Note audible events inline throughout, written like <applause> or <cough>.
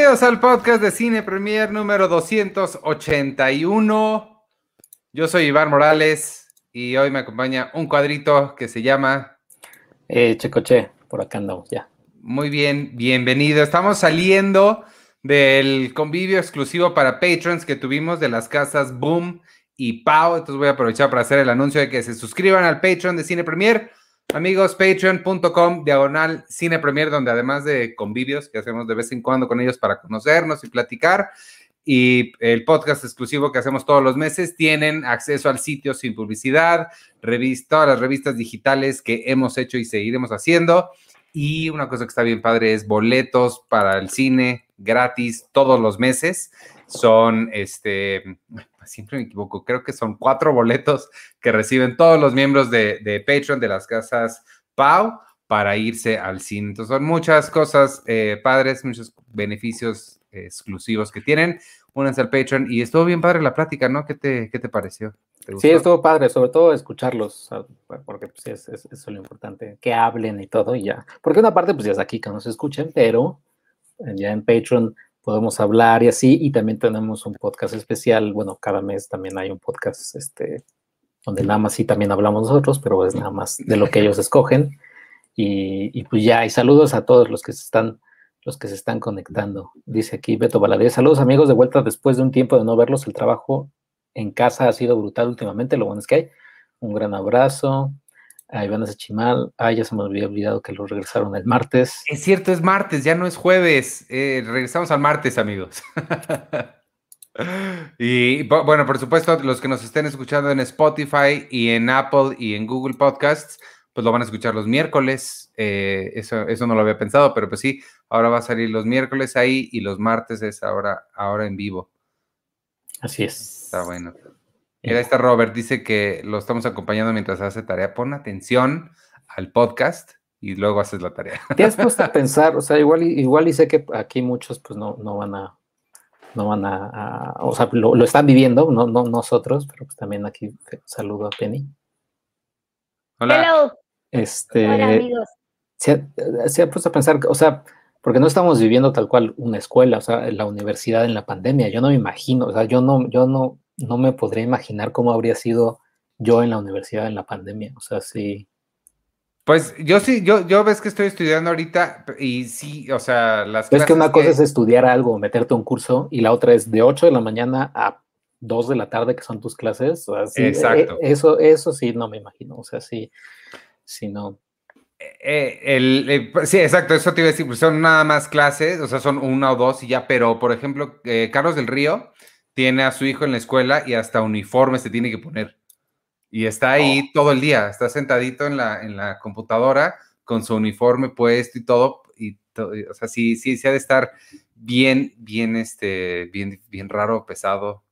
Bienvenidos al podcast de Cine Premier número 281. Yo soy Iván Morales y hoy me acompaña un cuadrito que se llama... Eh, Checoche, por acá andamos ya. Muy bien, bienvenido. Estamos saliendo del convivio exclusivo para patrons que tuvimos de las casas Boom y Pau. Entonces voy a aprovechar para hacer el anuncio de que se suscriban al Patreon de Cine Premier Amigos, patreon.com, diagonal Cine Premier, donde además de convivios que hacemos de vez en cuando con ellos para conocernos y platicar, y el podcast exclusivo que hacemos todos los meses, tienen acceso al sitio sin publicidad, revista, todas las revistas digitales que hemos hecho y seguiremos haciendo. Y una cosa que está bien padre es boletos para el cine gratis todos los meses. Son este siempre me equivoco, creo que son cuatro boletos que reciben todos los miembros de, de Patreon de las casas Pau para irse al cine. Entonces son muchas cosas eh, padres, muchos beneficios exclusivos que tienen. Únanse al Patreon y estuvo bien padre la plática, ¿no? ¿Qué te, qué te pareció? sí, estuvo padre, sobre todo escucharlos, porque pues, es, es, es, lo importante, que hablen y todo y ya. Porque una parte, pues ya es aquí que nos escuchen, pero ya en Patreon podemos hablar y así, y también tenemos un podcast especial, bueno, cada mes también hay un podcast, este, donde nada más sí también hablamos nosotros, pero es nada más de lo que ellos <laughs> escogen, y, pues ya, y saludos a todos los que se están, los que se están conectando, dice aquí Beto Valadez, saludos amigos de vuelta después de un tiempo de no verlos, el trabajo en casa ha sido brutal últimamente, lo bueno es que hay, un gran abrazo, a Iván Chimal. Ah, ya se me había olvidado que lo regresaron el martes. Es cierto, es martes, ya no es jueves. Eh, regresamos al martes, amigos. <laughs> y bueno, por supuesto, los que nos estén escuchando en Spotify y en Apple y en Google Podcasts, pues lo van a escuchar los miércoles. Eh, eso, eso no lo había pensado, pero pues sí, ahora va a salir los miércoles ahí y los martes es ahora, ahora en vivo. Así es. Está bueno. Mira, está Robert, dice que lo estamos acompañando mientras hace tarea. Pon atención al podcast y luego haces la tarea. <laughs> ¿Te has puesto a pensar? O sea, igual, igual y sé que aquí muchos pues no, no van a, no van a, o sea, lo, están viviendo, no, no nosotros, pero pues también aquí saludo a Penny. Hola. Este, Hola, amigos. Se ha, se ha puesto a pensar, o sea, porque no estamos viviendo tal cual una escuela, o sea, la universidad en la pandemia. Yo no me imagino, o sea, yo no, yo no, no me podría imaginar cómo habría sido yo en la universidad en la pandemia. O sea, sí. Pues yo sí, yo, yo ves que estoy estudiando ahorita y sí, o sea, las Es que una cosa es estudiar algo, meterte a un curso, y la otra es de 8 de la mañana a 2 de la tarde, que son tus clases. O sea, Exacto. Eh, eso, eso sí, no me imagino. O sea, sí, sí, no. Eh, el, eh, pues, sí, exacto, eso te iba a decir, pues son nada más clases, o sea, son una o dos y ya, pero por ejemplo, Carlos del Río, tiene a su hijo en la escuela y hasta uniforme se tiene que poner. Y está ahí oh. todo el día, está sentadito en la, en la computadora con su uniforme puesto y todo. Y o sea, sí, sí, sí ha de estar bien, bien, este, bien, bien raro, pesado.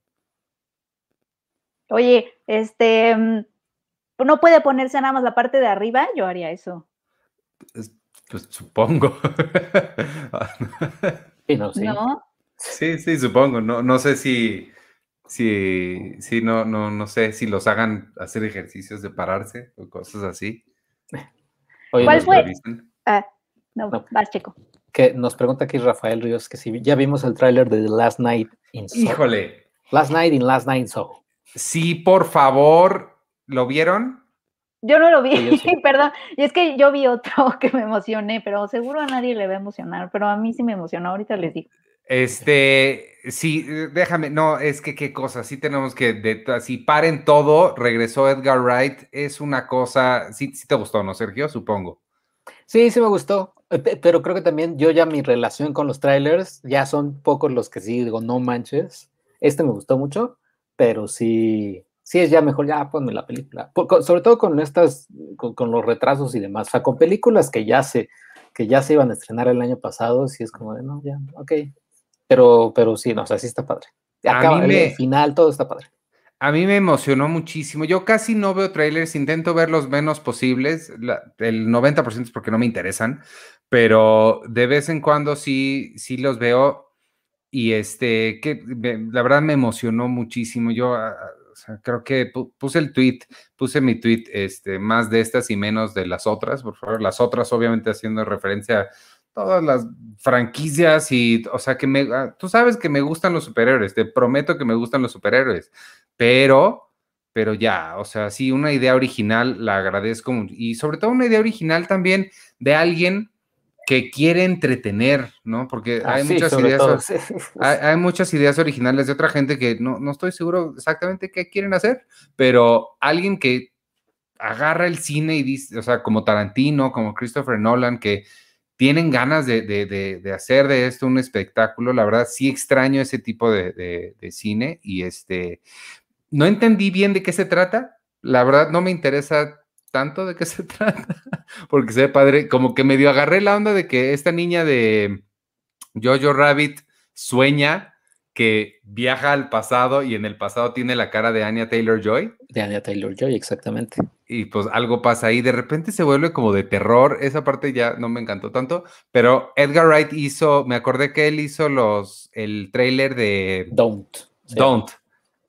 Oye, este, mm, ¿no puede ponerse nada más la parte de arriba? Yo haría eso. Pues, pues supongo. <laughs> sí, no, sí. ¿No? Sí, sí, supongo. No, no sé si, si, si no, no, no sé si los hagan hacer ejercicios de pararse o cosas así. <laughs> ¿Cuál fue? Ah, no, no, vas, Checo. Que nos pregunta aquí Rafael Ríos que si ya vimos el tráiler de The Last Night in Soho. Híjole. Last Night in Last Night in Soho. Sí, por favor. ¿Lo vieron? Yo no lo vi, <laughs> perdón. Y es que yo vi otro <laughs> que me emocioné, pero seguro a nadie le va a emocionar, pero a mí sí me emocionó. Ahorita les digo. Este, sí, déjame, no, es que qué cosa, sí tenemos que, de, si paren todo, regresó Edgar Wright, es una cosa, sí, sí te gustó, ¿no, Sergio? Supongo. Sí, sí me gustó, eh, pero creo que también yo ya mi relación con los trailers, ya son pocos los que sí digo, no manches, este me gustó mucho, pero sí, sí es ya mejor, ya ponme la película, sobre todo con estas, con, con, los retrasos y demás, o sea, con películas que ya se, que ya se iban a estrenar el año pasado, sí es como de, no, ya, ok, pero, pero sí, no, o sea, sí está padre. Acaba, a mí el final, todo está padre. A mí me emocionó muchísimo. Yo casi no veo trailers, intento ver los menos posibles. el 90% es porque no me interesan, pero de vez en cuando sí, sí los veo. Y este, que la verdad me emocionó muchísimo. Yo ah, o sea, creo que puse el tweet, puse mi tweet, este, más de estas y menos de las otras, por favor. Las otras, obviamente, haciendo referencia todas las franquicias y, o sea, que me, ah, tú sabes que me gustan los superhéroes, te prometo que me gustan los superhéroes, pero, pero ya, o sea, sí, una idea original la agradezco y sobre todo una idea original también de alguien que quiere entretener, ¿no? Porque ah, hay, muchas ideas, hay, muchas ideas originales de otra gente que no, no estoy seguro exactamente qué quieren hacer, pero alguien que agarra el cine y dice, o sea, como Tarantino, como Christopher Nolan, que tienen ganas de, hacer de esto un espectáculo. La verdad, sí extraño ese tipo de, cine y este, no entendí bien de qué se trata. La verdad, no me interesa tanto de qué se <laughs> trata, porque se ve padre, como que medio agarré la onda de que esta niña de Jojo Rabbit sueña que viaja al pasado y en el pasado tiene la cara de Anya Taylor Joy. De Anya Taylor Joy, exactamente. Y pues algo pasa ahí, de repente se vuelve como de terror, esa parte ya no me encantó tanto, pero Edgar Wright hizo, me acordé que él hizo los, el trailer de Don't. Don't.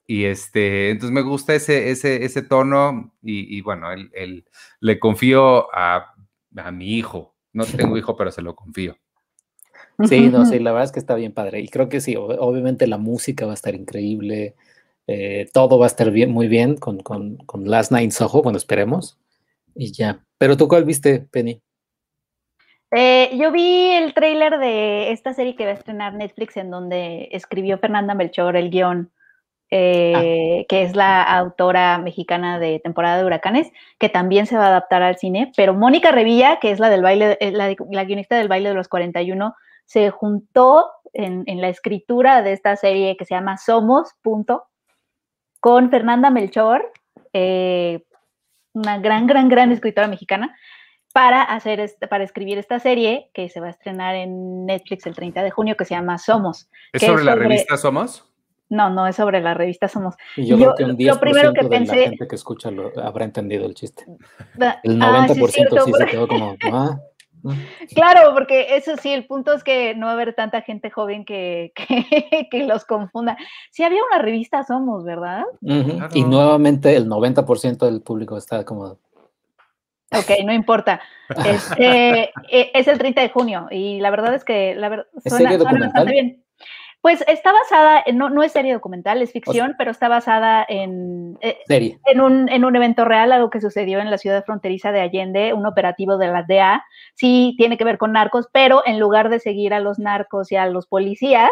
Y este, entonces me gusta ese, ese, ese tono y, bueno, él, le confío a, a mi hijo. No tengo hijo, pero se lo confío. Sí, no, sí, la verdad es que está bien padre. Y creo que sí, obviamente la música va a estar increíble, eh, todo va a estar bien, muy bien con, con, con Last Night in Soho, bueno, esperemos. Y ya. Pero tú, ¿cuál viste, Penny? Eh, yo vi el tráiler de esta serie que va a estrenar Netflix, en donde escribió Fernanda Melchor el guion, eh, ah. que es la autora mexicana de Temporada de Huracanes, que también se va a adaptar al cine. Pero Mónica Revilla, que es la del baile, la, la guionista del baile de los 41, se juntó en, la escritura de esta serie que se llama Somos, punto, con Fernanda Melchor, eh, una gran, gran, gran escritora mexicana, para, hacer este, para escribir esta serie que se va a estrenar en Netflix el 30 de junio, que se llama Somos. ¿Es sobre, la revista Somos? No, no es sobre la revista Somos. Y yo, creo que un 10% lo primero que de pensé, la gente que escucha lo, habrá entendido el chiste. El 90% ah, sí, sí, se quedó como, ah, Claro, porque eso sí, el punto es que no va a haber tanta gente joven que, <laughs> que, los confunda. Sí, había una revista Somos, ¿verdad? Y nuevamente el 90% del público está como... Ok, no importa. Este, <laughs> e, es el 30 de junio y la verdad es que la verdad suena, suena bastante bien. Pues está basada, no, no es serie documental, es ficción, pero está basada en, eh, serie. En, un, en un evento real, algo que sucedió en la ciudad fronteriza de Allende, un operativo de la DEA. Sí, tiene que ver con narcos, pero en lugar de seguir a los narcos y a los policías,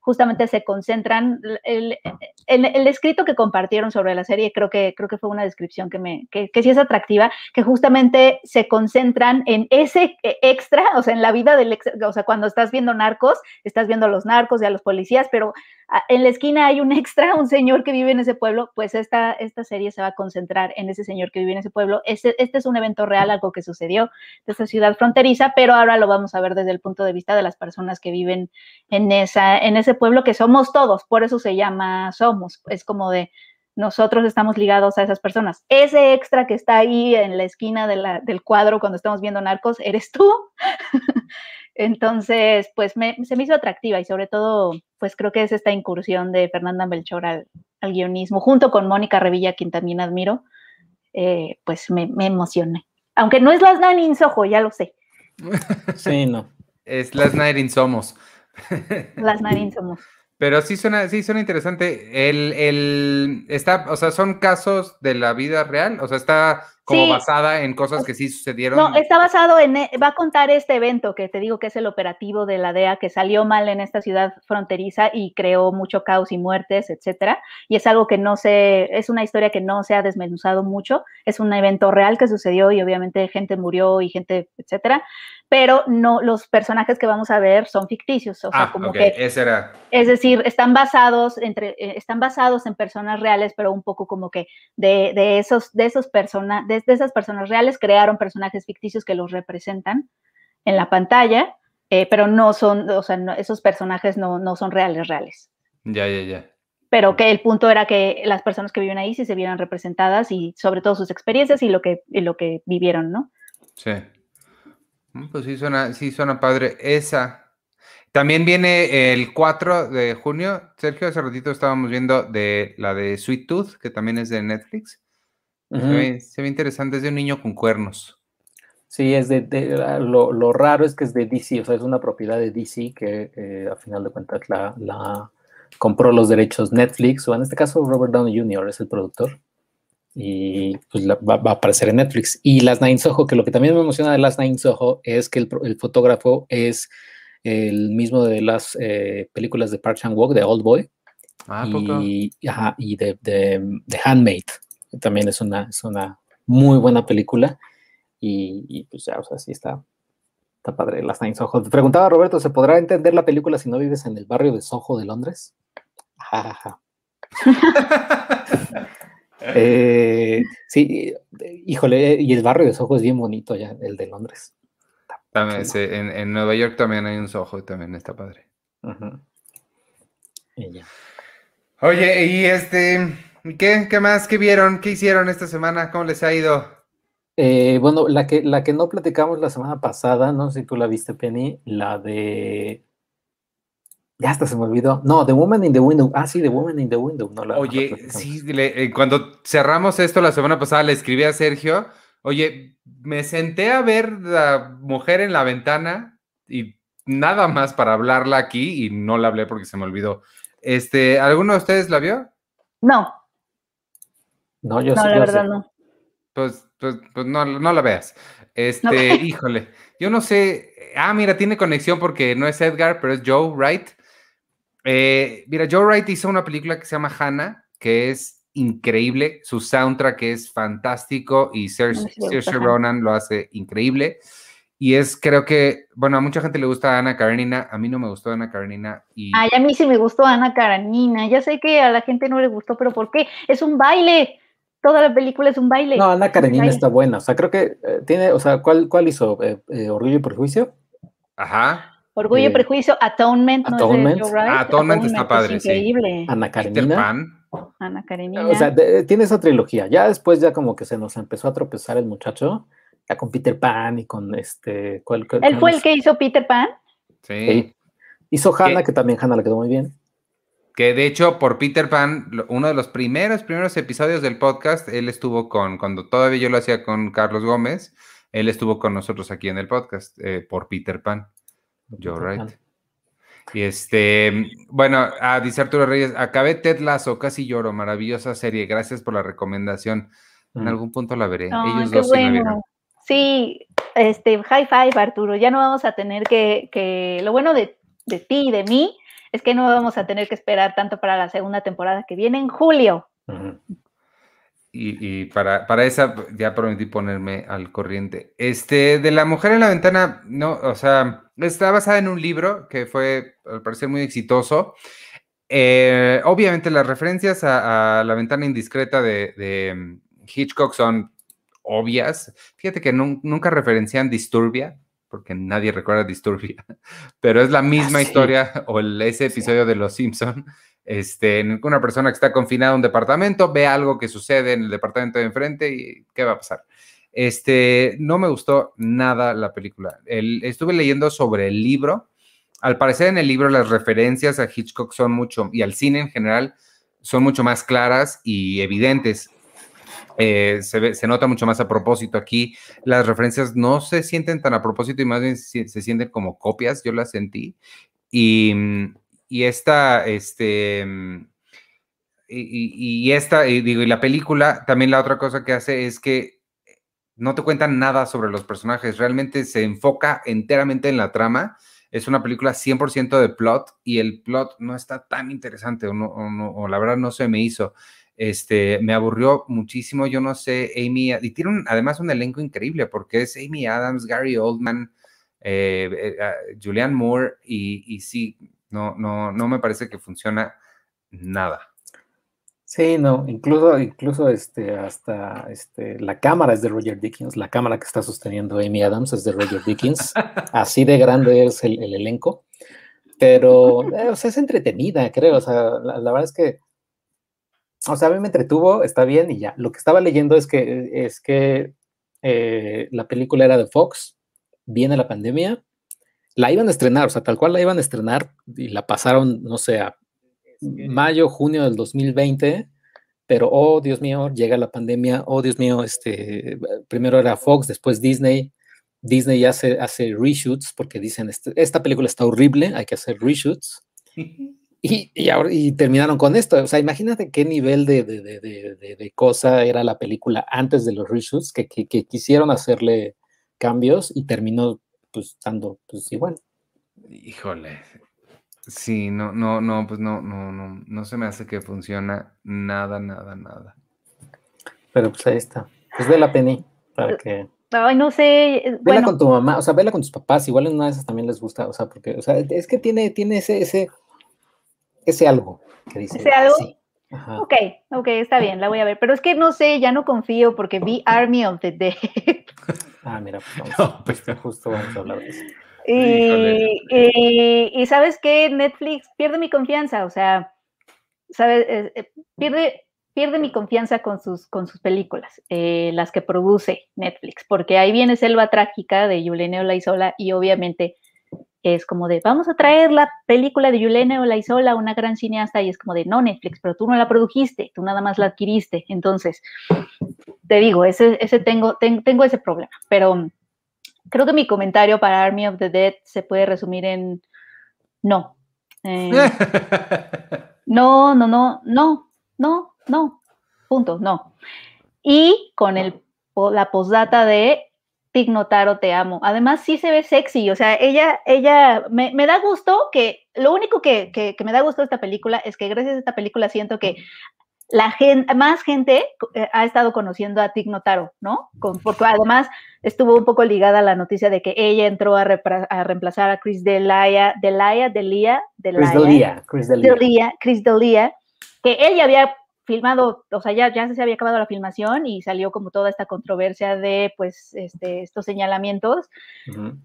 justamente se concentran, el, el, escrito que compartieron sobre la serie, creo que, creo que fue una descripción que, me, que, que sí es atractiva, que justamente se concentran en ese extra, o sea, en la vida del extra, o sea, cuando estás viendo narcos, estás viendo a los narcos y a los policías, pero en la esquina hay un <laughs> extra, un señor que vive en ese pueblo, pues esta, esta serie se va a concentrar en ese señor que vive en ese pueblo. Este, este es un evento real, algo que sucedió de esta ciudad fronteriza, pero ahora lo vamos a ver desde el punto de vista de las personas que viven en, esa, en ese pueblo, que somos todos, por eso se llama Somos, es como de nosotros estamos ligados a esas personas. Ese extra que está ahí en la esquina del cuadro cuando estamos viendo narcos, eres tú. <laughs> Entonces, pues se me hizo atractiva y sobre todo, pues creo que es esta incursión de Fernanda Melchor al, guionismo, junto con Mónica Revilla, quien también admiro, eh, pues me, emocioné. Aunque no es Las Night in Soho, ya lo sé. Sí, no. Es Las Night in Somos. Las in Somos. Pero sí suena, sí suena interesante. El, el, está, o sea, son casos de la vida real, o sea, está como basada en cosas que sí sucedieron. No, está basado en, eh, va a contar este evento que te digo que es el operativo de la DEA que salió mal en esta ciudad fronteriza y creó mucho caos y muertes, etcétera. Y es algo que no se, es una historia que no se ha desmenuzado mucho. Es un evento real que sucedió y obviamente gente murió y gente, etcétera. Pero no, los personajes que vamos a ver son ficticios, o sea, ah, como que, Ese era. es decir, están basados entre, eh, están basados en personas reales, pero un poco como que de, de esos, de esos personas, de de esas personas reales crearon personajes ficticios que los representan en la pantalla, eh, pero no son, o sea, esos personajes no, son reales, reales. Ya, ya, ya. Pero que el punto era que las personas que viven ahí sí se vieran representadas y sobre todo sus experiencias y lo que, lo que vivieron, ¿no? Sí. Mm, pues sí suena, sí suena padre. Esa. También viene el 4 de junio. Sergio, hace ratito estábamos viendo de la de Sweet Tooth, que también es de Netflix se, ve, interesante, es de un niño con cuernos. Sí, es de, lo, lo, raro es que es de DC, o sea, es una propiedad de DC que eh, a final de cuentas la, la, compró los derechos Netflix, o en este caso Robert Downey Jr. es el productor, y pues va, va, a aparecer en Netflix. Y Last Nine Soho, que lo que también me emociona de Last Nine Soho es que el, el fotógrafo es el mismo de las eh, películas de Park Chan-wook, de Old Boy, Ah, y, ajá, y de, de, de, Handmaid, también es una, es una muy buena película. Y, y, pues ya, o sea, sí está, está padre. Las Nine Soho. Te preguntaba Roberto, ¿se podrá entender la película si no vives en el barrio de Soho de Londres? Jajaja. <laughs> eh, sí, híjole, y el barrio de Soho es bien bonito ya, el de Londres. También, sí, en, en, Nueva York también hay un Soho y también está padre. -huh. y ya. Oye, y este, ¿qué, ¿qué más? ¿Qué vieron? ¿Qué hicieron esta semana? ¿Cómo les ha ido? Eh, bueno, la que, la que no platicamos la semana pasada, no sé si tú la viste, Penny, la de... Ya hasta se me olvidó. No, The Woman in the Window. Ah, sí, The Woman in the Window. No, la, Oye, no sí, le, eh, cuando cerramos esto la semana pasada, le escribí a Sergio, oye, me senté a ver la mujer en la ventana y nada más para hablarla aquí y no la hablé porque se me olvidó. Este, ¿Alguno de ustedes la vio? No. No, yo no, sí, la yo verdad sé. no. Pues, pues, pues no, no, la veas. Este, no. <laughs> híjole, yo no sé. Ah, mira, tiene conexión porque no es Edgar, pero es Joe Wright. Eh, mira, Joe Wright hizo una película que se llama Hannah, que es increíble. Su soundtrack es fantástico y Saoirse Ronan lo hace increíble. Y es, creo que, bueno, a mucha gente le gusta Ana Karenina, a mí no me gustó Ana Karenina. Y... Ay, a mí sí me gustó Ana Karenina, ya sé que a la gente no le gustó, pero ¿por qué? Es un baile, toda la película es un baile. No, Ana Karenina está buena, o sea, creo que eh, tiene, o sea, ¿cuál, cuál hizo? Eh, eh, ¿Orgullo y Prejuicio? Ajá. Orgullo y Prejuicio, Atonement, Atonement. ¿no es de Joe Wright? Ah, Atonement, está padre, es increíble. Sí. Ana Karenina. Ana Karenina. O sea, de, tiene esa trilogía, ya después ya como que se nos empezó a tropezar el muchacho, ya con Peter Pan y con este. ¿cuál, cuál, ¿Él fue el que hizo Peter Pan? Sí. sí. Hizo Hannah, que también Hannah le quedó muy bien. Que de hecho, por Peter Pan, uno de los primeros, primeros episodios del podcast, él estuvo con, cuando todavía yo lo hacía con Carlos Gómez, él estuvo con nosotros aquí en el podcast, eh, por Peter Pan. Joe Wright. Y este, bueno, a dice Arturo Reyes, acabé Ted Lasso, casi lloro, maravillosa serie, gracias por la recomendación. En mm. algún punto la veré. Oh, Ellos qué dos bueno. sí. Sí, este, high five, Arturo. Ya no vamos a tener que, que lo bueno de, de, ti y de mí es que no vamos a tener que esperar tanto para la segunda temporada que viene en julio. Y, para, para, esa ya prometí ponerme al corriente. Este, de la mujer en la ventana, no, o sea, está basada en un libro que fue, al parecer, muy exitoso. Eh, obviamente las referencias a, la ventana indiscreta de, de Hitchcock son obvias. Fíjate que nunca referencian Disturbia, porque nadie recuerda Disturbia, <laughs> pero es la misma Ah, sí. historia o el, ese episodio de Los Simpson. <laughs> Este, una persona que está confinada a un departamento ve algo que sucede en el departamento de enfrente y ¿qué va a pasar? Este, no me gustó nada la película. El, estuve leyendo sobre el libro. Al parecer en el libro las referencias a Hitchcock son mucho, y al cine en general, son mucho más claras y evidentes. Eh, se, ve, se, nota mucho más a propósito aquí. Las referencias no se sienten tan a propósito y más bien se, se sienten como copias, yo las sentí. Y, y esta, este, y, y, esta, y digo, y la película, también la otra cosa que hace es que no te cuentan nada sobre los personajes, realmente se enfoca enteramente en la trama. Es una película 100% de plot y el plot no está tan interesante o, no, o, no, o la verdad no se me hizo este, me aburrió muchísimo, yo no sé, Amy, y tiene un, además un elenco increíble, porque es Amy Adams, Gary Oldman, eh, eh, Julianne Moore, y, y, sí, no, no, no me parece que funciona nada. Sí, no, incluso, incluso este, hasta este, la cámara es de Roger Dickens, la cámara que está sosteniendo Amy Adams es de Roger Dickens, <laughs> así de grande es el, el elenco, pero eh, o sea, es entretenida, creo, o sea, la, la verdad es que o sea, a mí me entretuvo, está bien y ya. Lo que estaba leyendo es que, es que eh, la película era de Fox, viene la pandemia, la iban a estrenar, o sea, tal cual la iban a estrenar y la pasaron, no sé, a mayo, junio del 2020, pero, oh, Dios mío, llega la pandemia, oh, Dios mío, este, primero era Fox, después Disney, Disney hace, hace reshoots porque dicen, "Este- esta película está horrible, hay que hacer reshoots. <laughs> Y, y, ahora- y terminaron con esto. O sea, imagínate qué nivel de, de, de, de- de- de cosa era la película antes de los reshoots, que, que- que quisieron hacerle cambios y terminó pues dando pues igual. Híjole. Sí, no, no, no, pues no, no, no, no se me hace que funciona nada, nada, nada. Pero pues ahí está. Pues vela, Penny, para que... Ay, no sé. eh, Vela Bueno, con tu mamá, o sea, vela con tus papás, igual en una de esas también les gusta, o sea, porque, o sea, es que tiene, tiene ese, ese, ese algo que dice. ¿Ese algo? sí. Ajá. ok, ok, está bien, la voy a ver. Pero es que no sé, ya no confío porque vi Army of the Dead. <laughs> Ah, mira, pues vamos, No, justo, pero- justo vamos a hablar de eso. Y, Híjole. y- y sabes que Netflix pierde mi confianza, o sea, ¿sabes? Eh, eh, pierde, pierde mi confianza con sus, con sus películas, eh, las que produce Netflix, porque ahí viene Selva Trágica de Yulene Olaizola y obviamente es como de, vamos a traer la película de Yulene Olaizola, una gran cineasta, y es como de, no Netflix, pero tú no la produjiste, tú nada más la adquiriste. Entonces, te digo, ese, ese tengo, ten- tengo ese problema, pero creo que mi comentario para Army of the Dead se puede resumir en no. Eh, <laughs> no, no, no, no, no, no. Punto, no. Y con el, la postdata de Tig Notaro, te amo. Además, sí se ve sexy. O sea, ella, ella, me, me da gusto que, lo único que, que, que me da gusto de esta película es que gracias a esta película siento que la gente, más gente eh, ha estado conociendo a Tig Notaro, ¿no? Con, porque además estuvo un poco ligada a la noticia de que ella entró a, repra- a reemplazar a Chris Delia, Delia, Delia, Chris Delia, Delia, Chris Delia. Delia, Chris Delia, que él ya había filmado, o sea, ya, ya se había acabado la filmación y salió como toda esta controversia de, pues, este, estos señalamientos.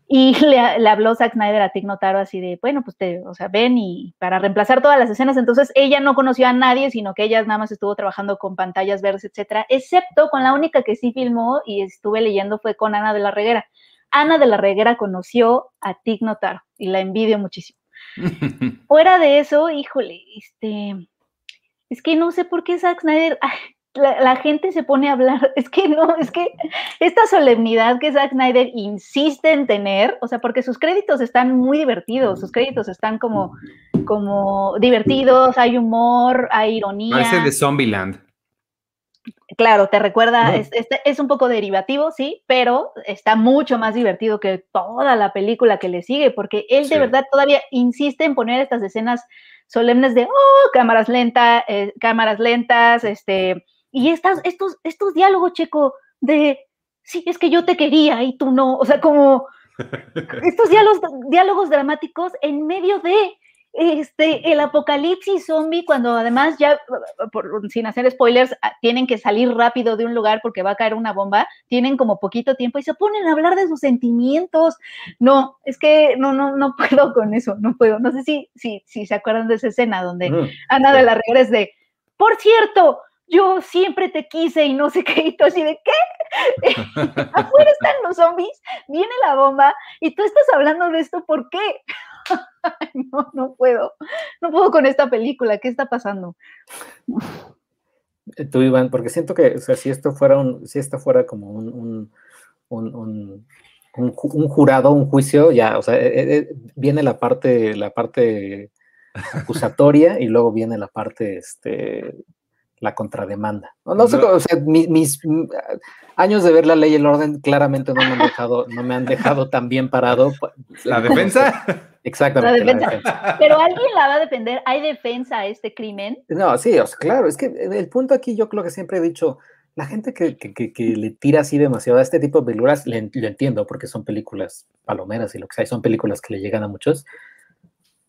Y <laughs> le, le habló Zack Snyder a Tig Notaro así de, bueno, pues te, o sea, ven y para reemplazar todas las escenas, entonces ella no conoció a nadie, sino que ella nada más estuvo trabajando con pantallas verdes, etcétera, excepto con la única que sí filmó y estuve leyendo fue con Ana de la Reguera. Ana de la Reguera conoció a Tig Notaro y la envidio muchísimo. <laughs> Fuera de eso, híjole, este, es que no sé por qué Zack Snyder, ay, la, la gente se pone a hablar, <laughs> es que no, es que esta solemnidad que Zack Snyder insiste en tener, o sea, porque sus créditos están muy divertidos, sus créditos están como, como divertidos, hay humor, hay ironía. Parece de Zombieland. Claro, te recuerda, No. es, este es un poco derivativo, sí, pero está mucho más divertido que toda la película que le sigue, porque él de verdad todavía insiste en poner estas escenas solemnes de, oh, cámaras lentas, cámaras lentas, este, y estas, estos, estos diálogos, Checo, de, sí, es que yo te quería y tú no, o sea, como <laughs> estos diálogos, diálogos dramáticos en medio de este, el apocalipsis zombie, cuando además ya, por- sin hacer spoilers, ah, tienen que salir rápido de un lugar porque va a caer una bomba, tienen como poquito tiempo y se ponen a hablar de sus sentimientos. No, es que no, no, no puedo con eso, no puedo. No sé si, si, si se acuerdan de esa escena donde Ujú. Ana de la Reguera es de, por cierto, yo siempre te quise y no sé qué, y tú así de, ¿qué? <laughs> Afuera están los zombies, viene la bomba y tú estás hablando de esto, ¿por qué? <laughs> No, no puedo, no puedo con esta película, ¿qué está pasando? Eh, Tú, Iván, porque siento que, o sea, si esto fuera un, si esto fuera como un, un, un jurado, un juicio, ya, o sea, eh, eh, viene la parte, la parte acusatoria y luego viene la parte, este, la contrademanda. No, no sé, o sea, mi- mis, mm, años de ver la ley y el orden claramente no me han dejado, no me han dejado tan bien parado. pa- ¿La defensa? Exactamente. La la defensa. defensa. Pero alguien la va a defender, ¿hay defensa a este crimen? No, sí, o sea, claro, es que el punto aquí yo creo que siempre he dicho, la gente que, que- que- que le tira así demasiado a este tipo de películas, le, lo entiendo porque son películas palomeras y lo que sea, y son películas que le llegan a muchos,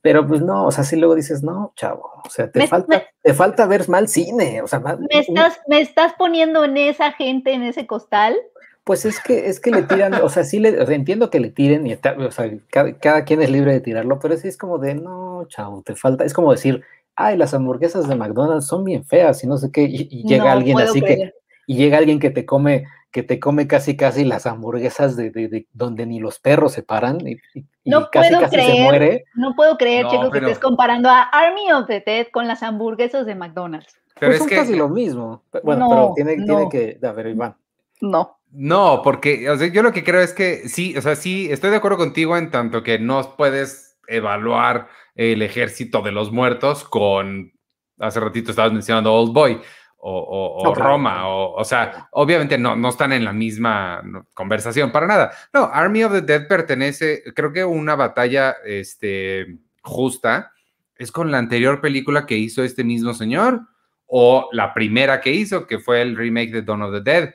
pero pues no, o sea, si luego dices, no, chavo, o sea, te, Me- falta, me- te falta ver mal cine, o sea, ma- ¿Me estás, ¿Me estás poniendo en esa gente, en ese costal? pues es que, es que le tiran, o sea, sí, le, o sea, entiendo que le tiren, y está- o sea, cada, cada quien es libre de tirarlo, pero sí es como de, no, chavo, te falta, es como decir, ay, las hamburguesas de McDonald's son bien feas y no sé qué, y, y llega No alguien así que, y llega alguien que te come, que te come casi casi las hamburguesas de, de- de donde ni los perros se paran y, y- No casi puedo casi se creer. muere. No puedo creer, No, Checo, pero- que estés comparando a Army of the Dead con las hamburguesas de McDonald's. Pero Pues es son que casi lo mismo. Bueno, No, pero tiene, tiene no. que, a ver, Iván. No. No, porque o sea, yo lo que creo es que sí, o sea, sí, estoy de acuerdo contigo en tanto que no puedes evaluar el ejército de los muertos con, hace ratito estabas mencionando Old Boy o, Roma, o, o sea, obviamente no, no están en la misma conversación para nada. No, Army of the Dead pertenece, creo que una batalla este, justa es con la anterior película que hizo este mismo señor o la primera que hizo, que fue el remake de Dawn of the Dead,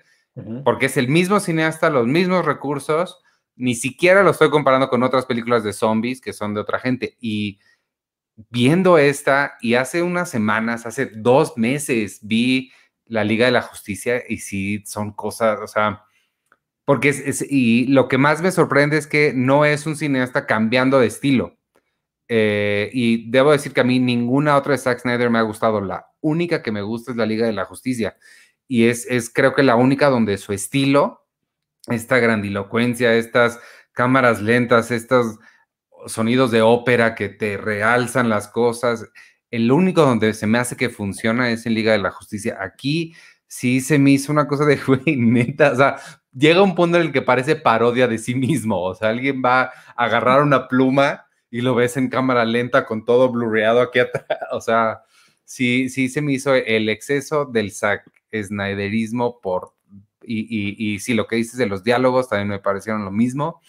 porque es el mismo cineasta, los mismos recursos, ni siquiera lo estoy comparando con otras películas de zombies que son de otra gente. Y viendo esta, y hace unas semanas, hace dos meses, vi la Liga de la Justicia y sí, son cosas, o sea, porque es, y lo que más me sorprende es que no es un cineasta cambiando de estilo. Eh, y debo decir que a mí ninguna otra de Zack Snyder me ha gustado. La única que me gusta es la Liga de la Justicia. Y es, es creo que la única donde su estilo, esta grandilocuencia, estas cámaras lentas, estos sonidos de ópera que te realzan las cosas. El único donde se me hace que funciona es en Liga de la Justicia. Aquí sí se me hizo una cosa de, <laughs> güey, neta, o sea, llega un punto en el que parece parodia de sí mismo. O sea, alguien va a agarrar una pluma y lo ves en cámara lenta con todo blurreado aquí atrás. O sea, sí, sí se me hizo el exceso del Zack Snyderismo por... Y, y, y sí, lo que dices de los diálogos también me parecieron lo mismo.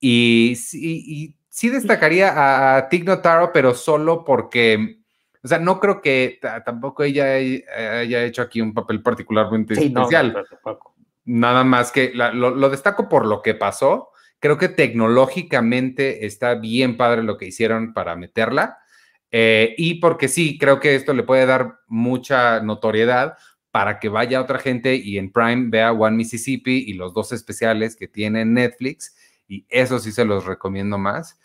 Y, y, sí destacaría a Tig Notaro, pero solo porque, o sea, no creo que tampoco ella haya hecho aquí un papel particularmente especial. Nada más que lo, destaco por lo que pasó. Creo que tecnológicamente está bien padre lo que hicieron para meterla. Eh, y porque sí, creo que esto le puede dar mucha notoriedad para que vaya otra gente y en Prime vea One Mississippi y los dos especiales que tiene Netflix y eso sí se los recomiendo más.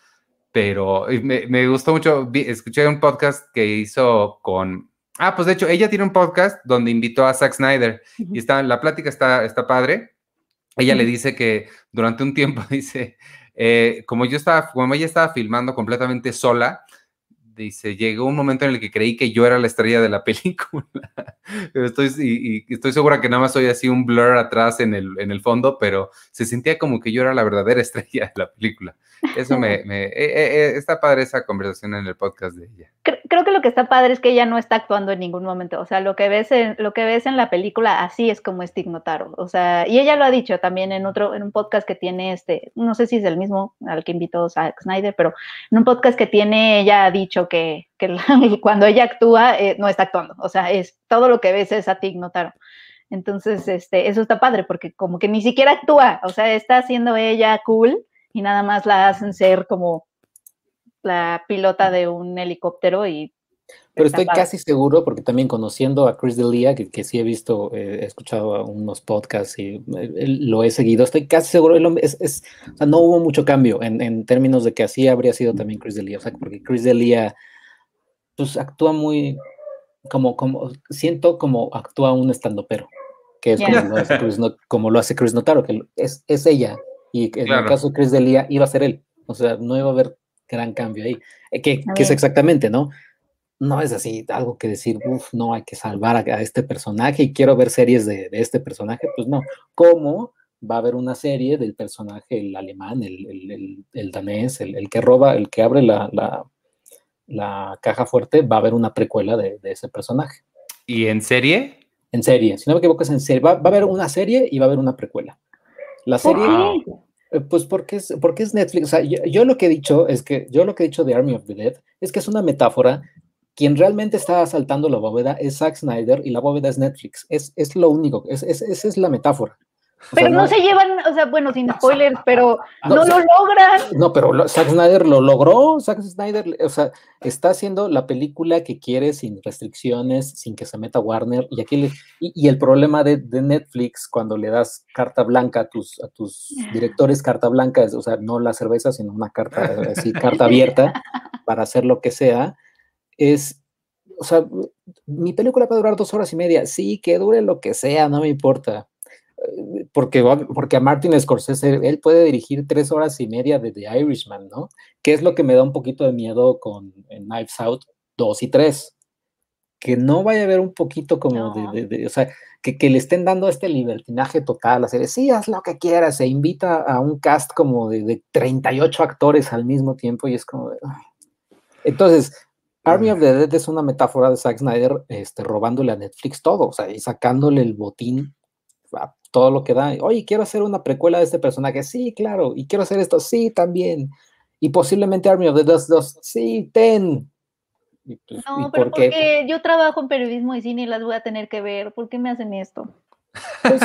Pero me, gustó mucho, escuché un podcast que hizo con... Ah, pues de hecho, ella tiene un podcast donde invitó a Zack Snyder y está, la plática está, está padre. Ella le dice que durante un tiempo, <laughs> dice, eh, como yo estaba, como ella estaba filmando completamente sola, dice, llegó un momento en el que creí que yo era la estrella de la <laughs> película. pero estoy, y, estoy segura que nada más soy así un blur atrás en el, en el fondo, pero se sentía como que yo era la verdadera <laughs> estrella de la película. Eso me, me eh, eh, está padre esa conversación en el podcast de ella. Creo que lo que está padre es que ella no está actuando en ningún momento. O sea, lo que ves en, lo que ves en la película, así es como es Tignotaro. O sea, y ella lo ha dicho también en otro, en un podcast que tiene este, no sé si es el mismo al que invitó Zack Snyder, pero en un podcast que tiene, ella ha dicho que, <laughs> cuando ella actúa, eh, no está actuando. O sea, es todo lo que ves es a Tignotaro. Entonces, este, eso está padre, porque como que ni siquiera actúa, o sea, está haciendo ella cool y nada más la hacen ser como la pilota de un helicóptero y pero estoy casi seguro, porque también conociendo a Chris D'Elia, que, que sí he visto, eh, he escuchado unos podcasts y eh, lo he seguido, estoy casi seguro, es, es, o sea, no hubo mucho cambio en, en, términos de que así habría sido también Chris D'Elia, o sea, porque Chris D'Elia, pues actúa muy, como, como, siento como actúa un estandopero, que es como, lo hace Chris, como lo hace Chris Notaro, que es, es ella, y en el caso de Chris Delia iba a ser él. O sea, no iba a haber gran cambio ahí. Eh, que, es exactamente, ¿no? No es así algo que decir, uff, no, hay que salvar a, este personaje y quiero ver series de, este personaje. Pues no. ¿Cómo va a haber una serie del personaje, el alemán, el, el, danés, el, que roba, el que abre la, la, caja fuerte? Va a haber una precuela de, ese personaje. ¿Y en serie? En serie, si no me equivoco, es en serie. Va, va, a haber una serie y va a haber una precuela. La serie, eh, pues porque es, porque es Netflix. O sea, yo, lo que he dicho es que, yo lo que he dicho de Army of the Dead es que es una metáfora. Quien realmente está asaltando la bóveda es Zack Snyder y la bóveda es Netflix. Es, es lo único, es, es, esa es la metáfora. Pero no, se llevan, o sea, bueno, sin spoilers, pero no, lo logran. No, pero Zack Snyder lo logró. Zack Snyder, o sea, está haciendo la película que quiere sin restricciones, sin que se meta Warner. Y aquí y, el problema de, Netflix cuando le das carta blanca a tus, a tus directores, carta blanca, es, o sea, no la cerveza, sino una carta así, carta abierta <laughs> para hacer lo que sea, es o sea, mi película puede durar dos horas y media. Sí, que dure lo que sea, no me importa porque, porque a Martin Scorsese, él puede dirigir tres horas y media de The Irishman, ¿no? Que es lo que me da un poquito de miedo con Knives Out 2 y 3, que no vaya a haber un poquito como de, o sea, que, que, le estén dando este libertinaje total, serie, sí, haz lo que quieras, se invita a un cast como de, de 38 actores al mismo tiempo y es como... Entonces, Army of the Dead es una metáfora de Zack Snyder este, robándole a Netflix todo, o sea, y sacándole el botín a todo lo que da. Oye, quiero hacer una precuela de este personaje, sí, claro, y quiero hacer esto, sí, también. Y posiblemente Army of the Dead 2, sí, ten. Pues, no, pero porque yo trabajo en periodismo y cine y las voy a tener que ver, ¿por qué me hacen esto? Pues,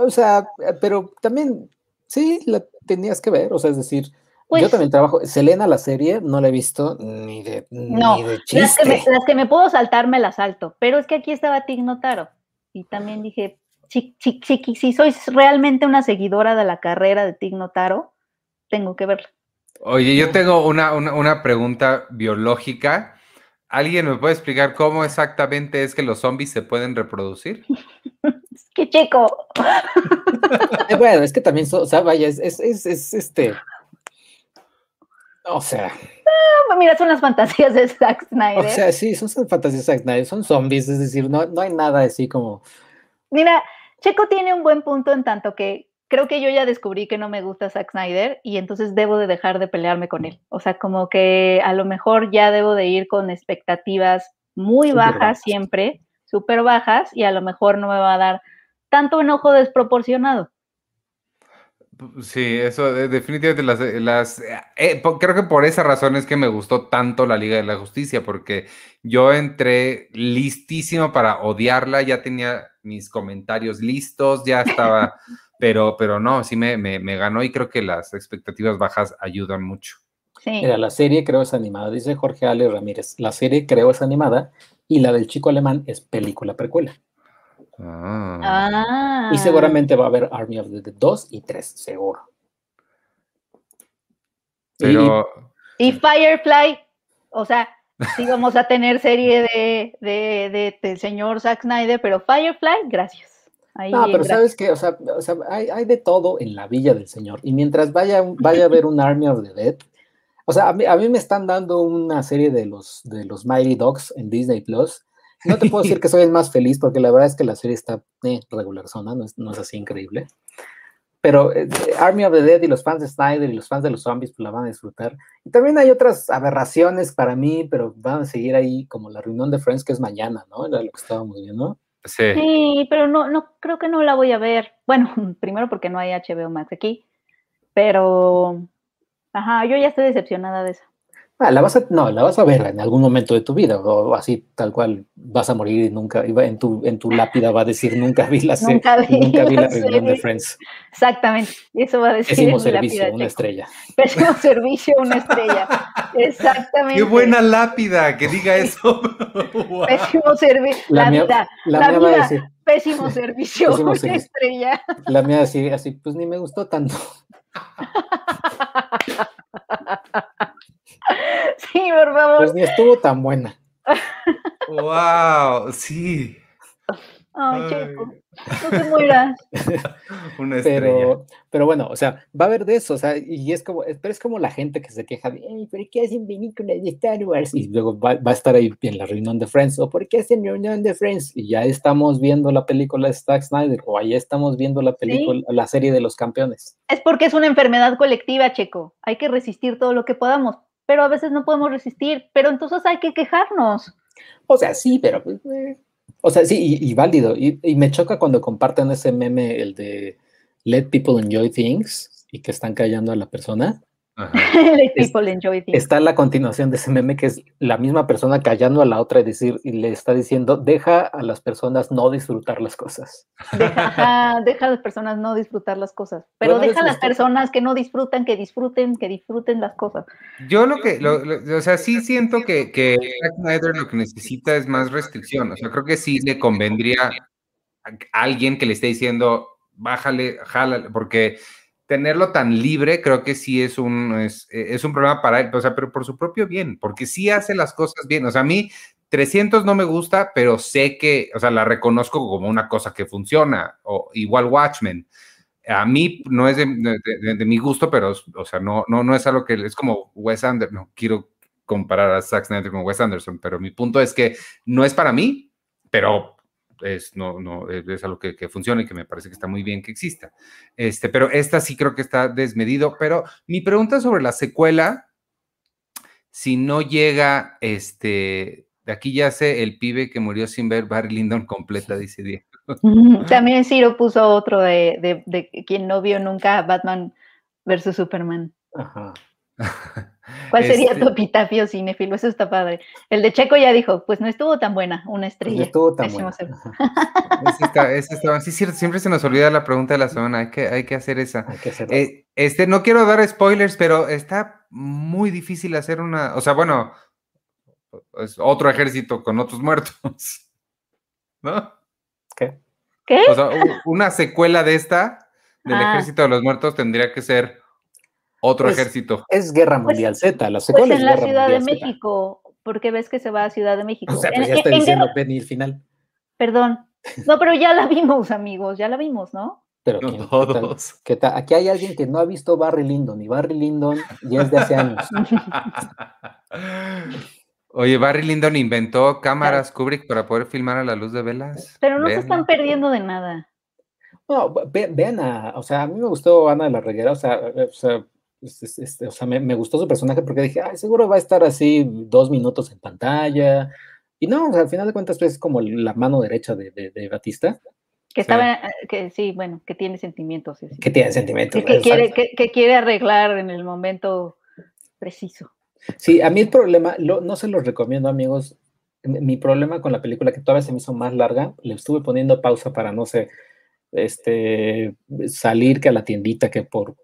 o sea, pero también, sí, la tenías que ver, o sea, es decir, yo pues también trabajo. Selena, la serie, no la he visto ni de, no, ni de chiste. Las que, me, las que, me, puedo saltar, me las salto. Pero es que aquí estaba Tig Notaro. Y también dije, si, si, si, si, sois realmente una seguidora de la carrera de Tig Notaro, tengo que verla. Oye, yo tengo una, una, una pregunta biológica. ¿Alguien me puede explicar cómo exactamente es que los zombies se pueden reproducir? <laughs> ¡Qué chico! Eh, bueno, es que también, o sea, vaya, es, es, es, es este o sea. Ah, mira, son las fantasías de Zack Snyder. O sea, sí, son, fantasías de Zack Snyder, son zombies, es decir, no, no hay nada así como. Mira, Checo tiene un buen punto en tanto que creo que yo ya descubrí que no me gusta Zack Snyder y entonces debo de dejar de pelearme con él. O sea, como que a lo mejor ya debo de ir con expectativas muy bajas, siempre, súper bajas, y a lo mejor no me va a dar tanto enojo desproporcionado. Sí, eso definitivamente las, las eh, eh, creo que por esa razón es que me gustó tanto la Liga de la Justicia, porque yo entré listísimo para odiarla, ya tenía mis comentarios listos, ya estaba, <laughs> pero, pero no, sí me, me, ganó y creo que las expectativas bajas ayudan mucho. Sí. Mira, la serie creo es animada, dice Jorge Ale Ramírez, la serie creo es animada y la del chico alemán es película precuela. Ah. Y seguramente va a haber Army of the Dead 2 y 3, seguro. Pero... Y, Firefly, o sea, sí vamos a tener serie de, de, del señor Zack Snyder, pero Firefly, gracias. no, pero sabes que, o sea, o sea hay, hay, de todo en la villa del señor. Y mientras vaya, vaya a haber un Army of the Dead, o sea, a mí, a mí, me están dando una serie de los, de los Mighty Dogs en Disney Plus no te puedo decir <laughs> que soy el más feliz porque la verdad es que la serie está eh, regular zona, no es, no es, así increíble. Pero eh, Army of the Dead y los fans de Snyder y los fans de los zombies pues la van a disfrutar. Y también hay otras aberraciones para mí, pero van a seguir ahí como la reunión de Friends que es mañana, ¿no? Era lo que estábamos viendo. Sí. sí, pero no, no, creo que no la voy a ver. Bueno, <laughs> primero porque no hay HBO Max aquí, pero, ajá, yo ya estoy decepcionada de eso. Ah, la vas a, no, la vas a ver en algún momento de tu vida, o así tal cual vas a morir y nunca, en tu, en tu lápida va a decir nunca vi la, nunca vi, nunca vi la, reunión de Friends. Exactamente, eso va a decir. Pésimo <laughs> servicio, una estrella. Pésimo servicio, una estrella. Exactamente. Qué buena lápida, que diga eso. <laughs> Pésimo servicio. La, vida, la, mía va a decir. Pésimo servicio, una estrella. La mía así, así, pues ni me gustó tanto. <laughs> Sí, por favor. Pues ni estuvo tan buena. Wow, sí. Ay, chico, no te mueras. <laughs> Una pero, pero bueno, o sea, va a haber de eso, o sea, y es como, pero es como la gente que se queja de, Ay, ¿por qué hacen películas de Star Wars? Y luego va, va, a estar ahí en la reunión de Friends, o ¿por qué hacen reunión de Friends? Y ya estamos viendo la película de Zack Snyder, o ahí estamos viendo la película, la serie de los campeones. Es porque es una enfermedad colectiva, Checo. Hay que resistir todo lo que podamos pero a veces no podemos resistir, pero entonces hay que quejarnos. O sea, sí, pero... Pues, eh, o sea, sí, y, válido. Y, y, me choca cuando comparten ese meme, el de Let people enjoy things, y que están callando a la persona. <laughs> Está la continuación de ese meme que es la misma persona callando a la otra y, decir, y le está diciendo, deja a las personas no disfrutar las cosas. Deja, deja a las personas no disfrutar las cosas, pero deja a las personas que no disfrutan, que disfruten, que disfruten las cosas. Yo lo que, o sea, sí siento que, que Snyder lo que necesita es más restricción, o sea, creo que sí le convendría a alguien que le esté diciendo, bájale, jálale, porque tenerlo tan libre creo que sí es un, es, es, un problema para él, o sea, pero por su propio bien, porque sí hace las cosas bien. O sea, a mí 300 no me gusta, pero sé que, o sea, la reconozco como una cosa que funciona, o igual Watchmen. A mí no es de, de, mi gusto, pero, o sea, no, no, no es algo que es como Wes Anderson, no quiero comparar a Zack Snyder con Wes Anderson, pero mi punto es que no es para mí, pero es, no, no, es algo que, que, funciona y que me parece que está muy bien que exista. Este, pero esta sí creo que está desmedido. Pero mi pregunta sobre la secuela, si no llega, este, de aquí ya sé el pibe que murió sin ver Barry Lyndon completa, dice Diego. <laughs> También Ciro puso otro de, de, de quien no vio nunca Batman versus Superman. Ajá. ¿Cuál sería este tu epitafio cinefilo? Eso está padre. El de Checo ya dijo, pues no estuvo tan buena, una estrella. No estuvo tan buena. sí, cierto, siempre se nos olvida la pregunta de la semana, hay que, hay que hacer esa. Eh, este, no quiero dar spoilers, pero está muy difícil hacer una, o sea, bueno, es otro ejército con otros muertos, <laughs> ¿no? ¿Qué? ¿Qué? O sea, una secuela de esta, del ah. ejército de los muertos, tendría que ser otro ejército. Es Guerra pues, Mundial Z, la secuela pues en la Ciudad de México, porque ves que se va a Ciudad de México. O sea, pues ya está diciendo Benny el final. Perdón. No, pero ya la vimos, amigos, ya la vimos, ¿no? Pero no todos. ¿qué tal? Aquí hay alguien que no ha visto Barry Lyndon y Barry Lyndon ya es de hace años. <laughs> Oye, Barry Lyndon inventó cámaras Kubrick para poder filmar a la luz de velas. Pero no se están perdiendo de nada. No, vean a, o sea, a mí me gustó Ana de la Reguera, o sea, o sea este, o sea, me, gustó su personaje porque dije, ay, seguro va a estar así dos minutos en pantalla. Y no, al final de cuentas pues, es como la mano derecha de, Batista. Que estaba, eh, que sí, bueno, que tiene sentimientos. Que tiene sentimientos. Que, quiere, que, quiere arreglar en el momento preciso. Sí, a mí el problema, no se los recomiendo amigos, mi problema con la película que todavía se me hizo más larga, le estuve poniendo pausa para, no sé, este, salir que a la tiendita que por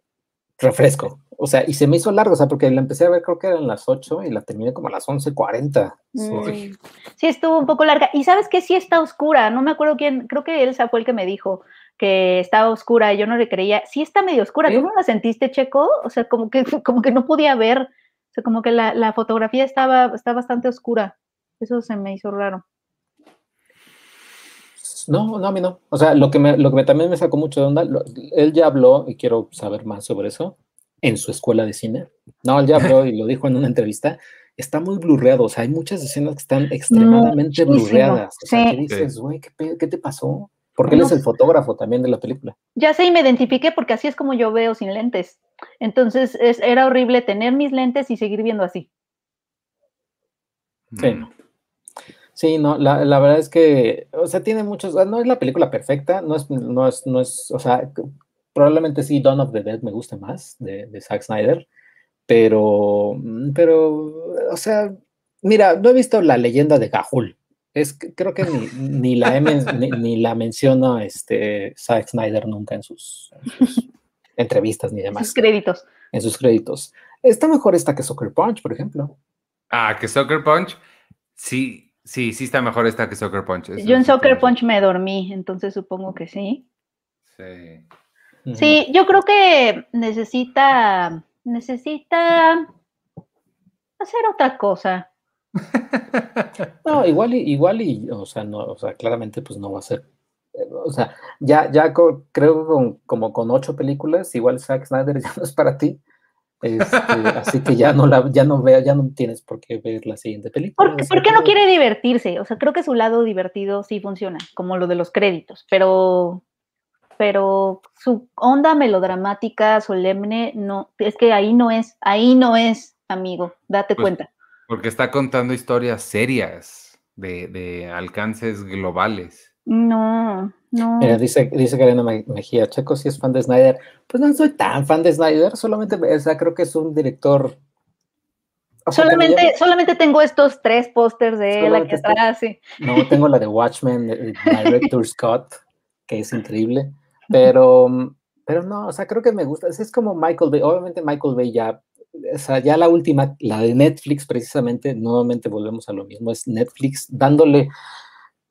refresco. O sea, y se me hizo largo, o sea, porque la empecé a ver creo que eran las 8 y la terminé como a las 11.40. Mm. Sí, estuvo un poco larga. Y sabes que sí está oscura, no me acuerdo quién, creo que Elsa fue el que me dijo que estaba oscura y yo no le creía. Sí está medio oscura, ¿cómo la sentiste, Checo? O sea, como que, <laughs> como que no podía ver, o sea, como que la, fotografía estaba, está bastante oscura. Eso se me hizo raro. No, no, a mí no. O sea, lo que, me, lo que también me sacó mucho de onda, él ya habló, y quiero saber más sobre eso, en su escuela de cine. No, él ya habló y lo dijo en una entrevista. Está muy blurreado, o sea, hay muchas escenas que están extremadamente blurreadas. O sea, ¿qué dices, güey? ¿qué, te pasó? Porque él es el fotógrafo también de la película. Ya sé y me identifiqué porque así es como yo veo sin lentes. Entonces es, era horrible tener mis lentes y seguir viendo así. Sí. Mm. Sí, no, la, la, verdad es que, o sea, tiene muchos, no es la película perfecta, no es, no es, no es, o sea, probablemente sí Dawn of the Dead me guste más de, de Zack Snyder, pero, pero, o sea, mira, no he visto la leyenda de Gahul, es creo que ni, ni la <laughs> ni, la menciona este Zack Snyder nunca en sus, entrevistas ni demás. En sus créditos. En sus créditos. Está mejor esta que Soccer Punch, por ejemplo. Ah, que Soccer Punch, sí, Sí, sí está mejor esta que Soccer Punch. Yo en Soccer Punch me dormí, entonces supongo que sí. Sí. Sí, yo creo que necesita, necesita hacer otra cosa. <laughs> no, igual y, igual y, o sea, no, o sea, claramente pues no va a ser, o sea, ya, ya creo con, como con ocho películas, igual Zack Snyder <laughs> ya no es para ti. Este, así que ya no la, ya no vea, ya no tienes por qué ver la siguiente película. ¿Por, qué no quiere divertirse? O sea, creo que su lado divertido sí funciona, como lo de los créditos, pero, pero su onda melodramática, solemne, no, es que ahí no es, ahí no es, amigo, date pues, cuenta. Porque está contando historias serias de, de alcances globales. No, no. Mira, dice, dice Karina Mejía, Checo si es fan de Snyder. Pues no soy tan fan de Snyder, solamente, o sea, creo que es un director. solamente, solamente tengo estos tres pósters de él aquí atrás, sí. No, tengo la de Watchmen, de Director Scott, que es increíble, pero, pero no, o sea, creo que me gusta. Es como Michael Bay, obviamente Michael Bay ya, o sea, ya la última, la de Netflix precisamente, nuevamente volvemos a lo mismo, es Netflix dándole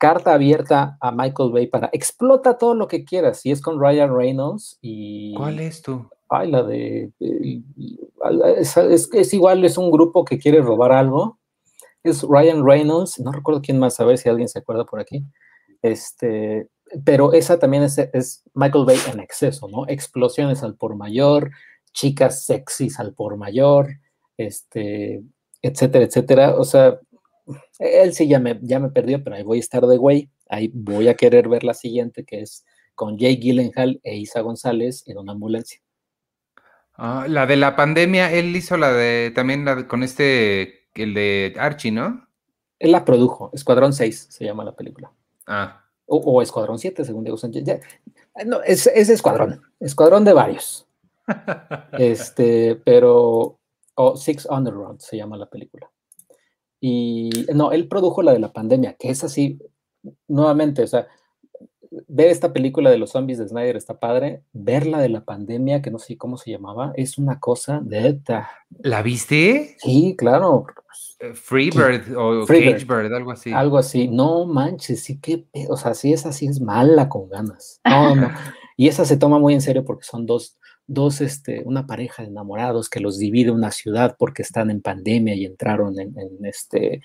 carta abierta a Michael Bay para explota todo lo que quieras. Y es con Ryan Reynolds y. ¿Cuál es tú? Ay, la de. es, igual, es un grupo que quiere robar algo. Es Ryan Reynolds, no recuerdo quién más, a ver si alguien se acuerda por aquí. Este, pero esa también es, es Michael Bay en exceso, ¿no? Explosiones al por mayor, chicas sexys al por mayor, este, etcétera, etcétera. O sea, él sí ya me, ya me perdió, pero ahí voy a estar de güey. Ahí voy a querer ver la siguiente, que es con Jay Gyllenhaal e Isa González en una ambulancia. Ah, la de la pandemia, él hizo la de también la de- con este, el de Archie, ¿no? Él la produjo, Escuadrón 6 se llama la película. Ah, O, o Escuadrón 7, según Diego Sánchez. Ya- no, es, es Escuadrón, Escuadrón de varios. <laughs> Este, pero, o Six Underground se llama la película. Y no, él produjo la de la pandemia, que es así, nuevamente, o sea, ver esta película de los zombies de Snyder está padre, ver la de la pandemia, que no sé cómo se llamaba, es una cosa de... ¿la viste? Sí, claro, Eh, Freebird o Freebird. Cagebird, algo así. algo así. No manches, sí que, o sea, sí es así, es mala con ganas. No, no. <laughs> Y esa se toma muy en serio porque son dos, dos, este, una pareja de enamorados que los divide una ciudad porque están en pandemia y entraron en, en, este,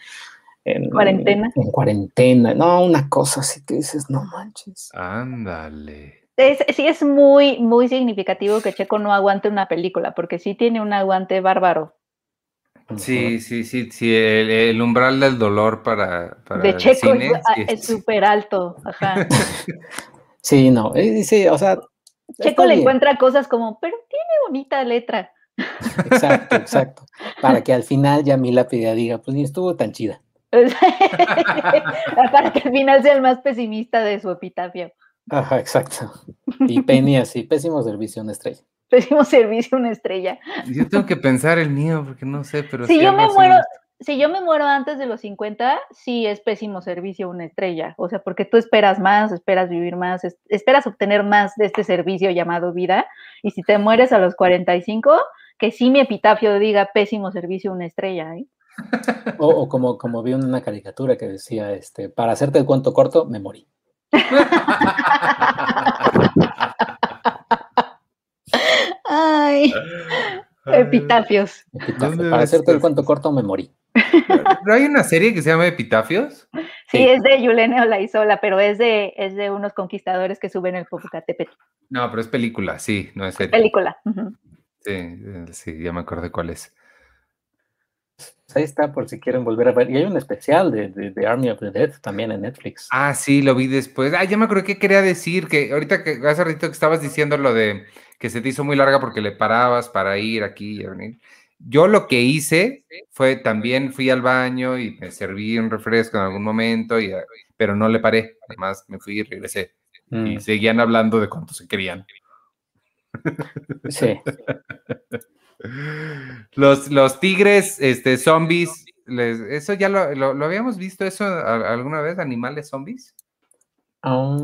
en Cuarentena. En cuarentena. No, una cosa así que dices, no manches. Ándale. Es- sí es muy, muy significativo que Checo no aguante una película, porque sí tiene un aguante bárbaro. Sí, sí, sí, sí, el, el umbral del dolor para, para De el Checo es- súper alto. Ajá. <laughs> Sí, no, eh, sí, o sea. Checo le bien. encuentra cosas como, pero tiene bonita letra. Exacto, <laughs> exacto. Para que al final ya mi lápida diga, pues ni estuvo tan chida. <laughs> Para que al final sea el más pesimista de su epitafio. Ajá, exacto. Y Penny así, pésimo servicio, una estrella. Pésimo servicio, una estrella. Yo tengo que pensar el mío porque no sé, pero Si sí yo me muero, si yo me muero antes de los 50, sí es pésimo servicio una estrella. O sea, porque tú esperas más, esperas vivir más, es- esperas obtener más de este servicio llamado vida. Y si te mueres a los 45, que sí mi epitafio diga pésimo servicio una estrella. ¿eh? O, o como, como vi una caricatura que decía, este, para hacerte el cuento corto, me morí. <laughs> Ay, <laughs> epitafios. Epitafio, ¿Dónde Para hacerte el cuento corto, me morí. ¿No hay una serie que se llama Epitafios? Sí, Sí. es de Yulene Olaizola, pero es de, es de unos conquistadores que suben el Popocatépetl. No, pero es película, sí, no es serie. Película. Sí, eh, sí, ya me acordé cuál es. Pues ahí está, por si quieren volver a ver. Y hay un especial de, de, de Army of the Dead también en Netflix. Ah, sí, lo vi después. Ah, ya me acordé que quería decir que ahorita que hace ratito que estabas diciendo lo de que se te hizo muy larga porque le parabas para ir aquí y a venir. Yo lo que hice fue también fui al baño y me serví un refresco en algún momento, y, pero no le paré. Además, me fui y regresé. Mm, Y seguían hablando de cuánto se querían. sí. <laughs> Los, los tigres, este, zombies, les- eso ya lo, lo- lo habíamos visto eso alguna vez, animales zombies. Ah,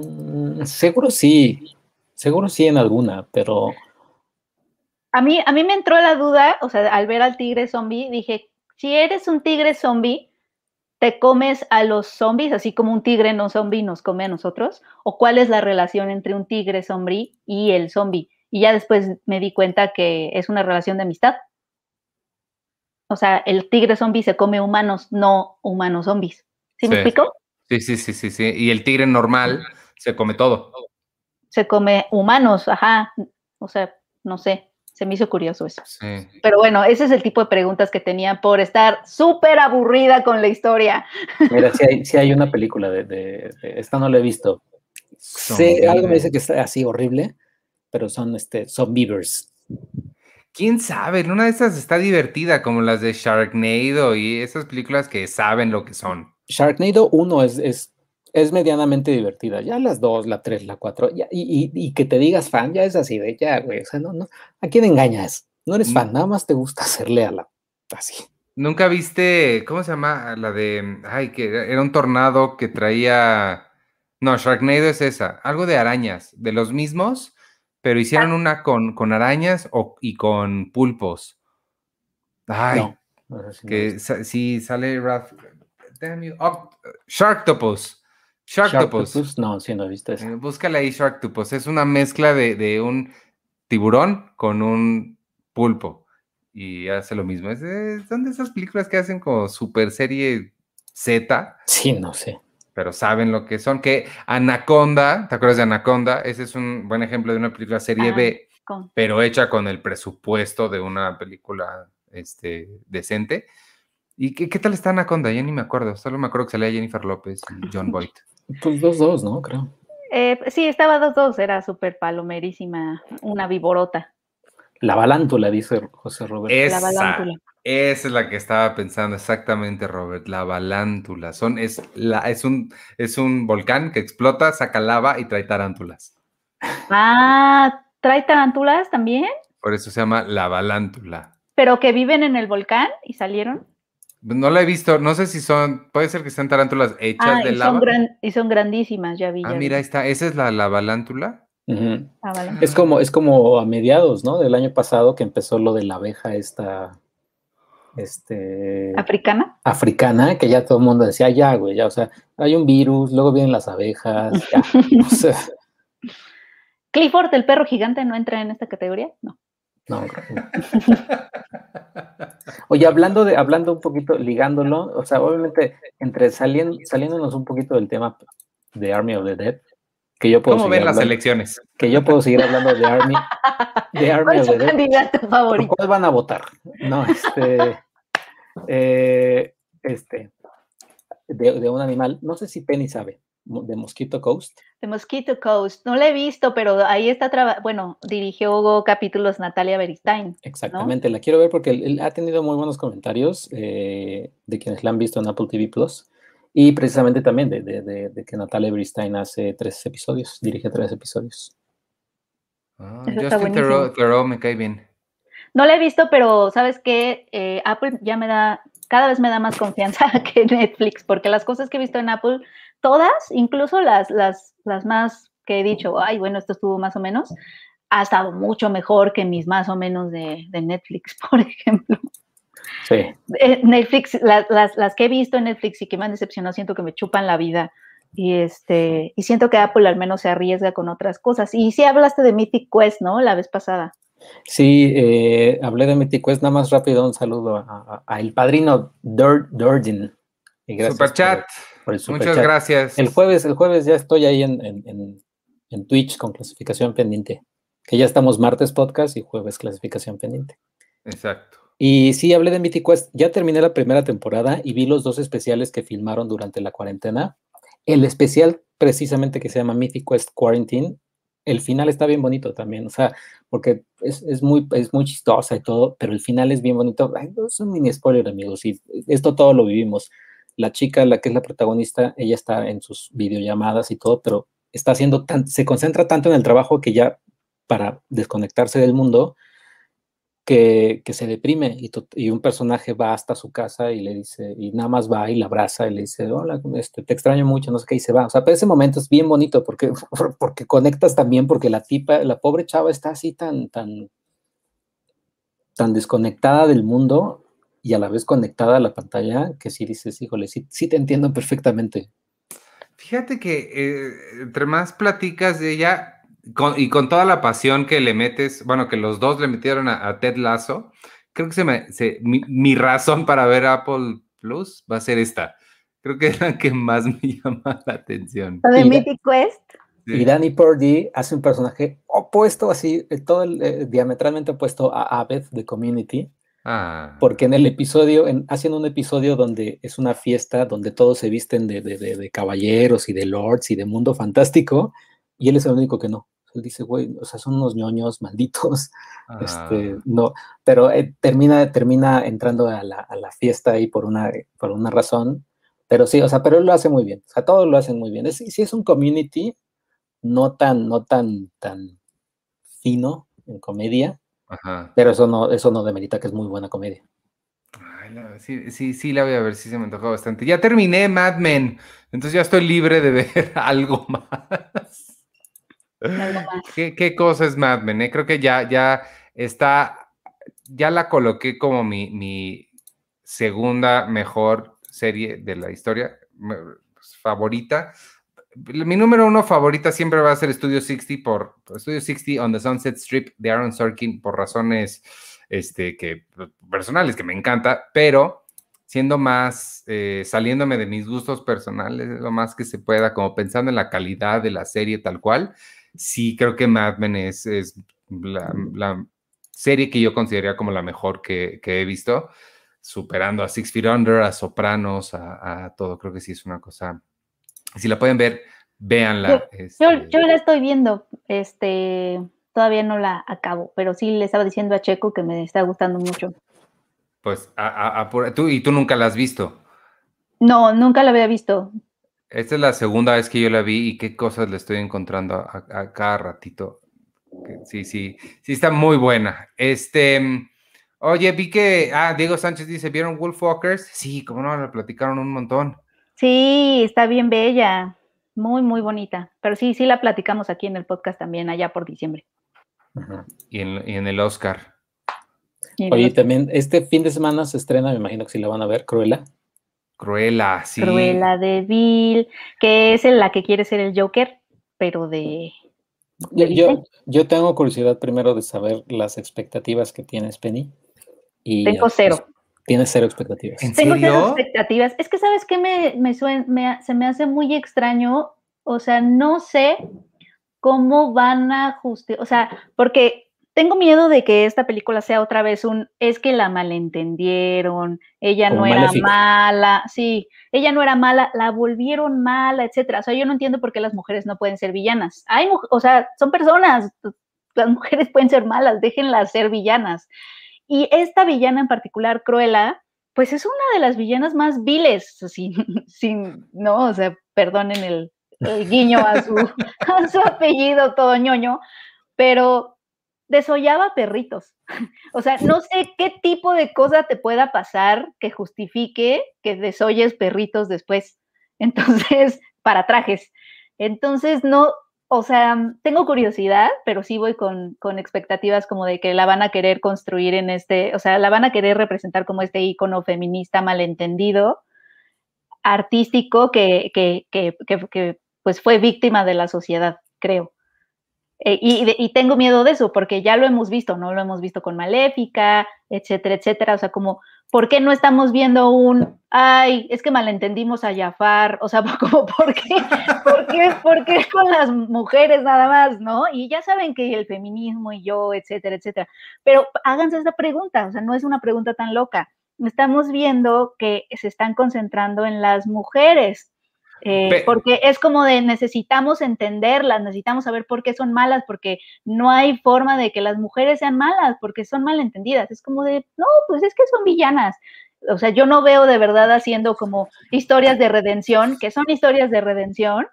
seguro sí. Seguro sí en alguna, pero A mí, a mí me entró la duda, o sea, al ver al tigre zombie, dije, si eres un tigre zombie, ¿te comes a los zombies así como un tigre no zombie nos come a nosotros? ¿O cuál es la relación entre un tigre zombie y el zombie? Y ya después me di cuenta que es una relación de amistad. O sea, el tigre zombie se come humanos, no humanos zombies. ¿Sí, me Sí. explico? Sí, sí, sí, sí, sí. Y el tigre normal se come todo. Se come humanos, ajá. O sea, no sé, se me hizo curioso eso. Sí. Pero bueno, ese es el tipo de preguntas que tenía por estar súper aburrida con la historia. mira, sí hay, sí hay una película de, de- de- esta no la he visto. Sí, algo me dice que está así horrible, pero son este zombievers. ¿Quién sabe? En una de esas está divertida, como las de Sharknado y esas películas que saben lo que son. Sharknado 1 es, es, es medianamente divertida. Ya las 2, la 3, la 4, y, y, y que te digas fan, ya es así de ya, güey. O sea, no, no. ¿A quién engañas? No eres Mm. fan, nada más te gusta hacerle a la. Así. ¿Nunca viste, cómo se llama? La de, ay, que era un tornado que traía, no, Sharknado es esa, algo de arañas, de los mismos, pero hicieron una con, con arañas o, y con pulpos. Ay, No. no sé si no que sa- sí sale Ralph, damn you, Oct- Sharktopus, Sharktopus. Sharktopus, No, sí, no he visto eso. Eh, Búscala ahí, Sharktopus. Es una mezcla de, de un tiburón con un pulpo. Y hace lo mismo. Es de- son de esas películas que hacen como super serie Z, Sí, no sé. Pero saben lo que son. Que Anaconda, ¿te acuerdas de Anaconda? Ese es un buen ejemplo de una película serie Ah. B, Con- pero hecha con el presupuesto de una película este, decente. ¿Y qué, qué tal está Anaconda? Ya ni me acuerdo. Solo me acuerdo que salía Jennifer López y John <laughs> Boyd. Pues dos, dos, ¿no? Creo. Eh, sí, estaba 2-2, era súper palomerísima, una viborota. La balántula, dice José Roberto. La Esa, balántula. esa es la que estaba pensando exactamente, Robert. La balántula. Son, es, la, es, un, es un volcán que explota, saca lava y trae tarántulas. Ah, ¿trae tarántulas también? Por eso se llama la balántula. ¿Pero que viven en el volcán y salieron? No la he visto, no sé si son, puede ser que sean tarántulas hechas Ah, de y lava. son, gran- y son grandísimas, ya vi. Ah, ya vi. mira, ahí está, esa es la, la balántula. Ah, vale. Es como, es como a mediados, ¿no? Del año pasado que empezó lo de la abeja esta, este, ¿Africana? africana, que ya todo el mundo decía, ya, güey, ya, o sea, hay un virus, luego vienen las abejas, ya, o sea, <laughs> ¿Clifford, el perro gigante, no entra en esta categoría? No. no, no. Oye, hablando de, hablando un poquito, ligándolo, o sea, obviamente, entre saliendo, saliéndonos un poquito del tema de Army of the Dead, que yo puedo ¿Cómo ven las elecciones? que yo puedo seguir hablando de Army, de <laughs> Army ¿Cuál es of su the Dead. candidato cuál van a votar? No, este, eh, este, de, de un animal, no sé si Penny sabe, de Mosquito Coast. The Mosquito Coast. No la he visto, pero ahí está, traba- bueno, dirigió capítulos Natalia Beristain. Exactamente, la quiero ver porque él, él ha tenido muy buenos comentarios eh, de quienes la han visto en Apple TV Plus y precisamente también de, de- de- de que Natalia Bristein hace tres episodios, dirige tres episodios. Ah, Justin. Theroux, Theroux me cae bien. No la he visto, pero ¿sabes qué? Eh, Apple ya me da, cada vez me da más confianza <laughs> que Netflix, porque las cosas que he visto en Apple, todas, incluso las, las, las más que he dicho, ay, bueno, esto estuvo más o menos, ha estado mucho mejor que mis más o menos de, de Netflix, <laughs> por ejemplo. Sí, Eh, Netflix, la- las, las que he visto en Netflix y que me han decepcionado, siento que me chupan la vida. Y este, y siento que Apple al menos se arriesga con otras cosas. Y sí hablaste de Mythic Quest, ¿no? La vez pasada. sí eh, hablé de Mythic Quest, nada más rápido un saludo a, a- a el padrino Dur- Durgin. Y gracias Superchat. por el Muchas gracias. El jueves, el jueves ya estoy ahí en, en- en- en Twitch con clasificación pendiente. Que ya estamos martes podcast y jueves clasificación pendiente. Exacto. Y sí, hablé de Mythic Quest. Ya terminé la primera temporada y vi los dos especiales que filmaron durante la cuarentena. El especial, precisamente, que se llama Mythic Quest Quarantine, el final está bien bonito también. O sea, porque es, es muy, es muy chistosa y todo, pero el final es bien bonito. Ay, no, es un mini spoiler, amigos. Y esto todo lo vivimos. La chica, la que es la protagonista, ella está en sus videollamadas y todo, pero está haciendo tan, se concentra tanto en el trabajo que ya para desconectarse del mundo, que, se deprime y un personaje va hasta su casa y le dice, y nada más va y la abraza y le dice, hola, este, te extraño mucho, no sé qué, y se va. O sea, pero ese momento es bien bonito porque, <laughs> porque conectas también, porque la tipa, la pobre chava está así tan, tan, tan desconectada del mundo y a la vez conectada a la pantalla que sí dices, híjole, sí, sí te entiendo perfectamente. Fíjate que eh, entre más platicas de ella con- y con toda la pasión que le metes, bueno, que los dos le metieron a, a Ted Lasso, creo que se me, se- mi, mi razón para ver Apple Plus va a ser esta. Creo que es la que más me <laughs> llama la atención. La de Mythic Quest. Sí. Y Danny Purdy hace un personaje opuesto, así, eh, todo el, eh, diametralmente opuesto a Abed de Community. Ah, Porque en el episodio, en, hacen un episodio donde es una fiesta donde todos se visten de, de- de- de caballeros y de lords y de mundo fantástico, y él es el único que no. Él dice, güey, o sea, son unos ñoños malditos, <laughs> este, ah. no, pero eh, termina, termina entrando a la, a la fiesta ahí por una, por una razón, pero sí, o sea, pero él lo hace muy bien, o sea, todos lo hacen muy bien. Es, sí es un community no tan, no tan, tan fino en comedia, Ajá. pero eso no, eso no demerita que es muy buena comedia. Ay, la- sí, sí, sí, la voy a ver, sí se me antojó bastante. Ya terminé Mad Men, entonces ya estoy libre de ver <laughs> algo más. ¿Qué, qué cosa es Mad Men? eh? Creo que ya, ya está, ya la coloqué como mi, mi segunda mejor serie de la historia, pues, favorita. Mi número uno favorita siempre va a ser Studio 60 por Studio 60 on the Sunset Strip de Aaron Sorkin por razones este, que, personales que me encanta, pero siendo más, eh, saliéndome de mis gustos personales, lo más que se pueda, como pensando en la calidad de la serie tal cual, sí creo que Mad Men es, es la, la serie que yo consideraría como la mejor que, que he visto. superando a Six Feet Under, a Sopranos, a, todo. Creo que sí es una cosa. Si la pueden ver, véanla. Yo, yo, este la estoy viendo, este, todavía no la acabo, pero sí le estaba diciendo a Checo que me está gustando mucho. Pues, a, tú, ¿y tú nunca la has visto? No, nunca la había visto. Esta es la segunda vez que yo la vi y qué cosas le estoy encontrando a, cada ratito. Sí, sí, sí está muy buena. Este, oye, vi que, ah, Diego Sánchez dice, ¿vieron Wolfwalkers? Sí, como no, la platicaron un montón. Sí, está bien bella, muy, muy bonita. Pero sí, sí la platicamos aquí en el podcast también, allá por diciembre. y, en, el Oscar. Oye, también este fin de semana se estrena, me imagino que sí la van a ver, Cruella. Cruella, sí. Cruella de Bill, que es la que quiere ser el Joker, pero de... yo, yo, tengo curiosidad primero de saber las expectativas que tienes, Penny. Y tengo cero. tienes cero expectativas. tengo cero expectativas. Es que, ¿sabes qué? Me, me, se me hace muy extraño. O sea, no sé cómo van a justificar, o sea, porque tengo miedo de que esta película sea otra vez un, es que la malentendieron, ella no era mala, sí, ella no era mala, la volvieron mala, etcétera. O sea, yo no entiendo por qué las mujeres no pueden ser villanas. Hay, o sea, son personas, las mujeres pueden ser malas, déjenlas ser villanas. Y esta villana en particular, Cruella, pues es una de las villanas más viles, <laughs> sin, sin no, o sea, perdonen el, el guiño a su, <laughs> a su apellido todo ñoño, pero desollaba perritos. <laughs> O sea, no sé qué tipo de cosa te pueda pasar que justifique que desolles perritos después. <laughs> Entonces, para trajes. Entonces, no, o sea, tengo curiosidad, pero sí voy con, expectativas como de que la van a querer construir en este, o sea, la van a querer representar como este icono feminista malentendido, artístico, que, que, que, que pues fue víctima de la sociedad, creo. Eh, y, tengo miedo de eso, porque ya lo hemos visto, ¿no? Lo hemos visto con Maléfica, etcétera, etcétera. O sea, como, ¿por qué no estamos viendo un, ay, es que malentendimos a Jafar? O sea, <laughs> como, ¿por qué? ¿Por qué, ¿Por qué con las mujeres nada más, no? Y ya saben que el feminismo y yo, etcétera, etcétera. Pero háganse esta pregunta, o sea, no es una pregunta tan loca. Estamos viendo que se están concentrando en las mujeres, eh, porque es como de necesitamos entenderlas, necesitamos saber por qué son malas, porque no hay forma de que las mujeres sean malas, porque son malentendidas. Es como de, no, pues es que son villanas. O sea, yo no veo de verdad haciendo como historias de redención, que son historias de redención,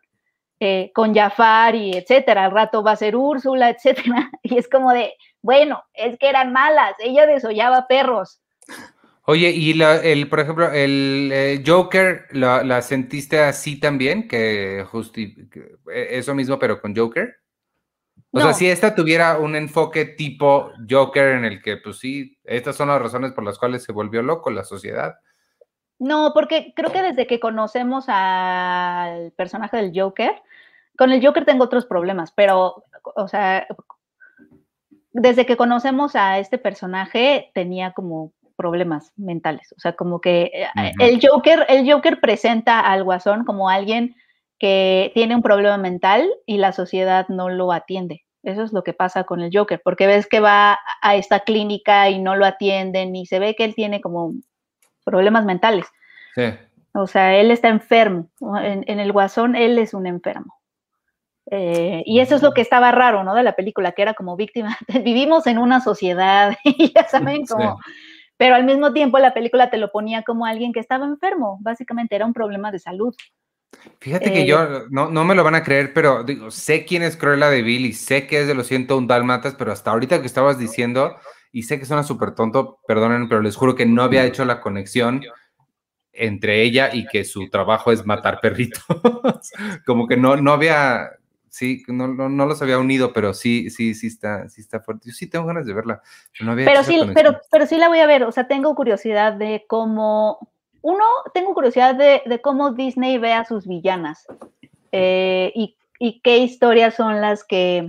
eh, con Jafar y etcétera. Al rato va a ser Úrsula, etcétera. <laughs> Y es como de, bueno, es que eran malas, ella desollaba perros. Oye, y la, el, por ejemplo, el eh, Joker, ¿la, sentiste así también? Que, e, eso mismo, pero con Joker. O sea, si esta tuviera un enfoque tipo Joker en el que, pues sí, estas son las razones por las cuales se volvió loco la sociedad. No, porque creo que desde que conocemos al personaje del Joker, con el Joker tengo otros problemas, pero, o sea, desde que conocemos a este personaje tenía como problemas mentales. O sea, como que eh, el, Joker, el Joker presenta al guasón como alguien que tiene un problema mental y la sociedad no lo atiende. Eso es lo que pasa con el Joker, porque ves que va a esta clínica y no lo atienden y se ve que él tiene como problemas mentales. Sí. O sea, él está enfermo. En, el guasón, él es un enfermo. Eh, y eso es lo que estaba raro, ¿no? De la película, que era como víctima. <laughs> Vivimos en una sociedad <laughs> y ya saben, como pero al mismo tiempo la película te lo ponía como alguien que estaba enfermo, básicamente era un problema de salud. Fíjate que yo, eh, no, no me lo van a creer, pero digo, sé quién es Cruella de Vil y sé que es de los 101 Dálmatas, pero hasta ahorita que estabas diciendo, y sé que suena súper tonto, perdonen, pero les juro que no había hecho la conexión entre ella y que su trabajo es matar perritos. <laughs> Como que no, no había, sí, no, no, los había unido, pero sí, sí, sí está, sí está fuerte. Yo sí tengo ganas de verla. pero sí, pero, pero sí la voy a ver. O sea, tengo curiosidad de cómo. Uno, tengo curiosidad de, cómo Disney ve a sus villanas. Eh, y, qué historias son las que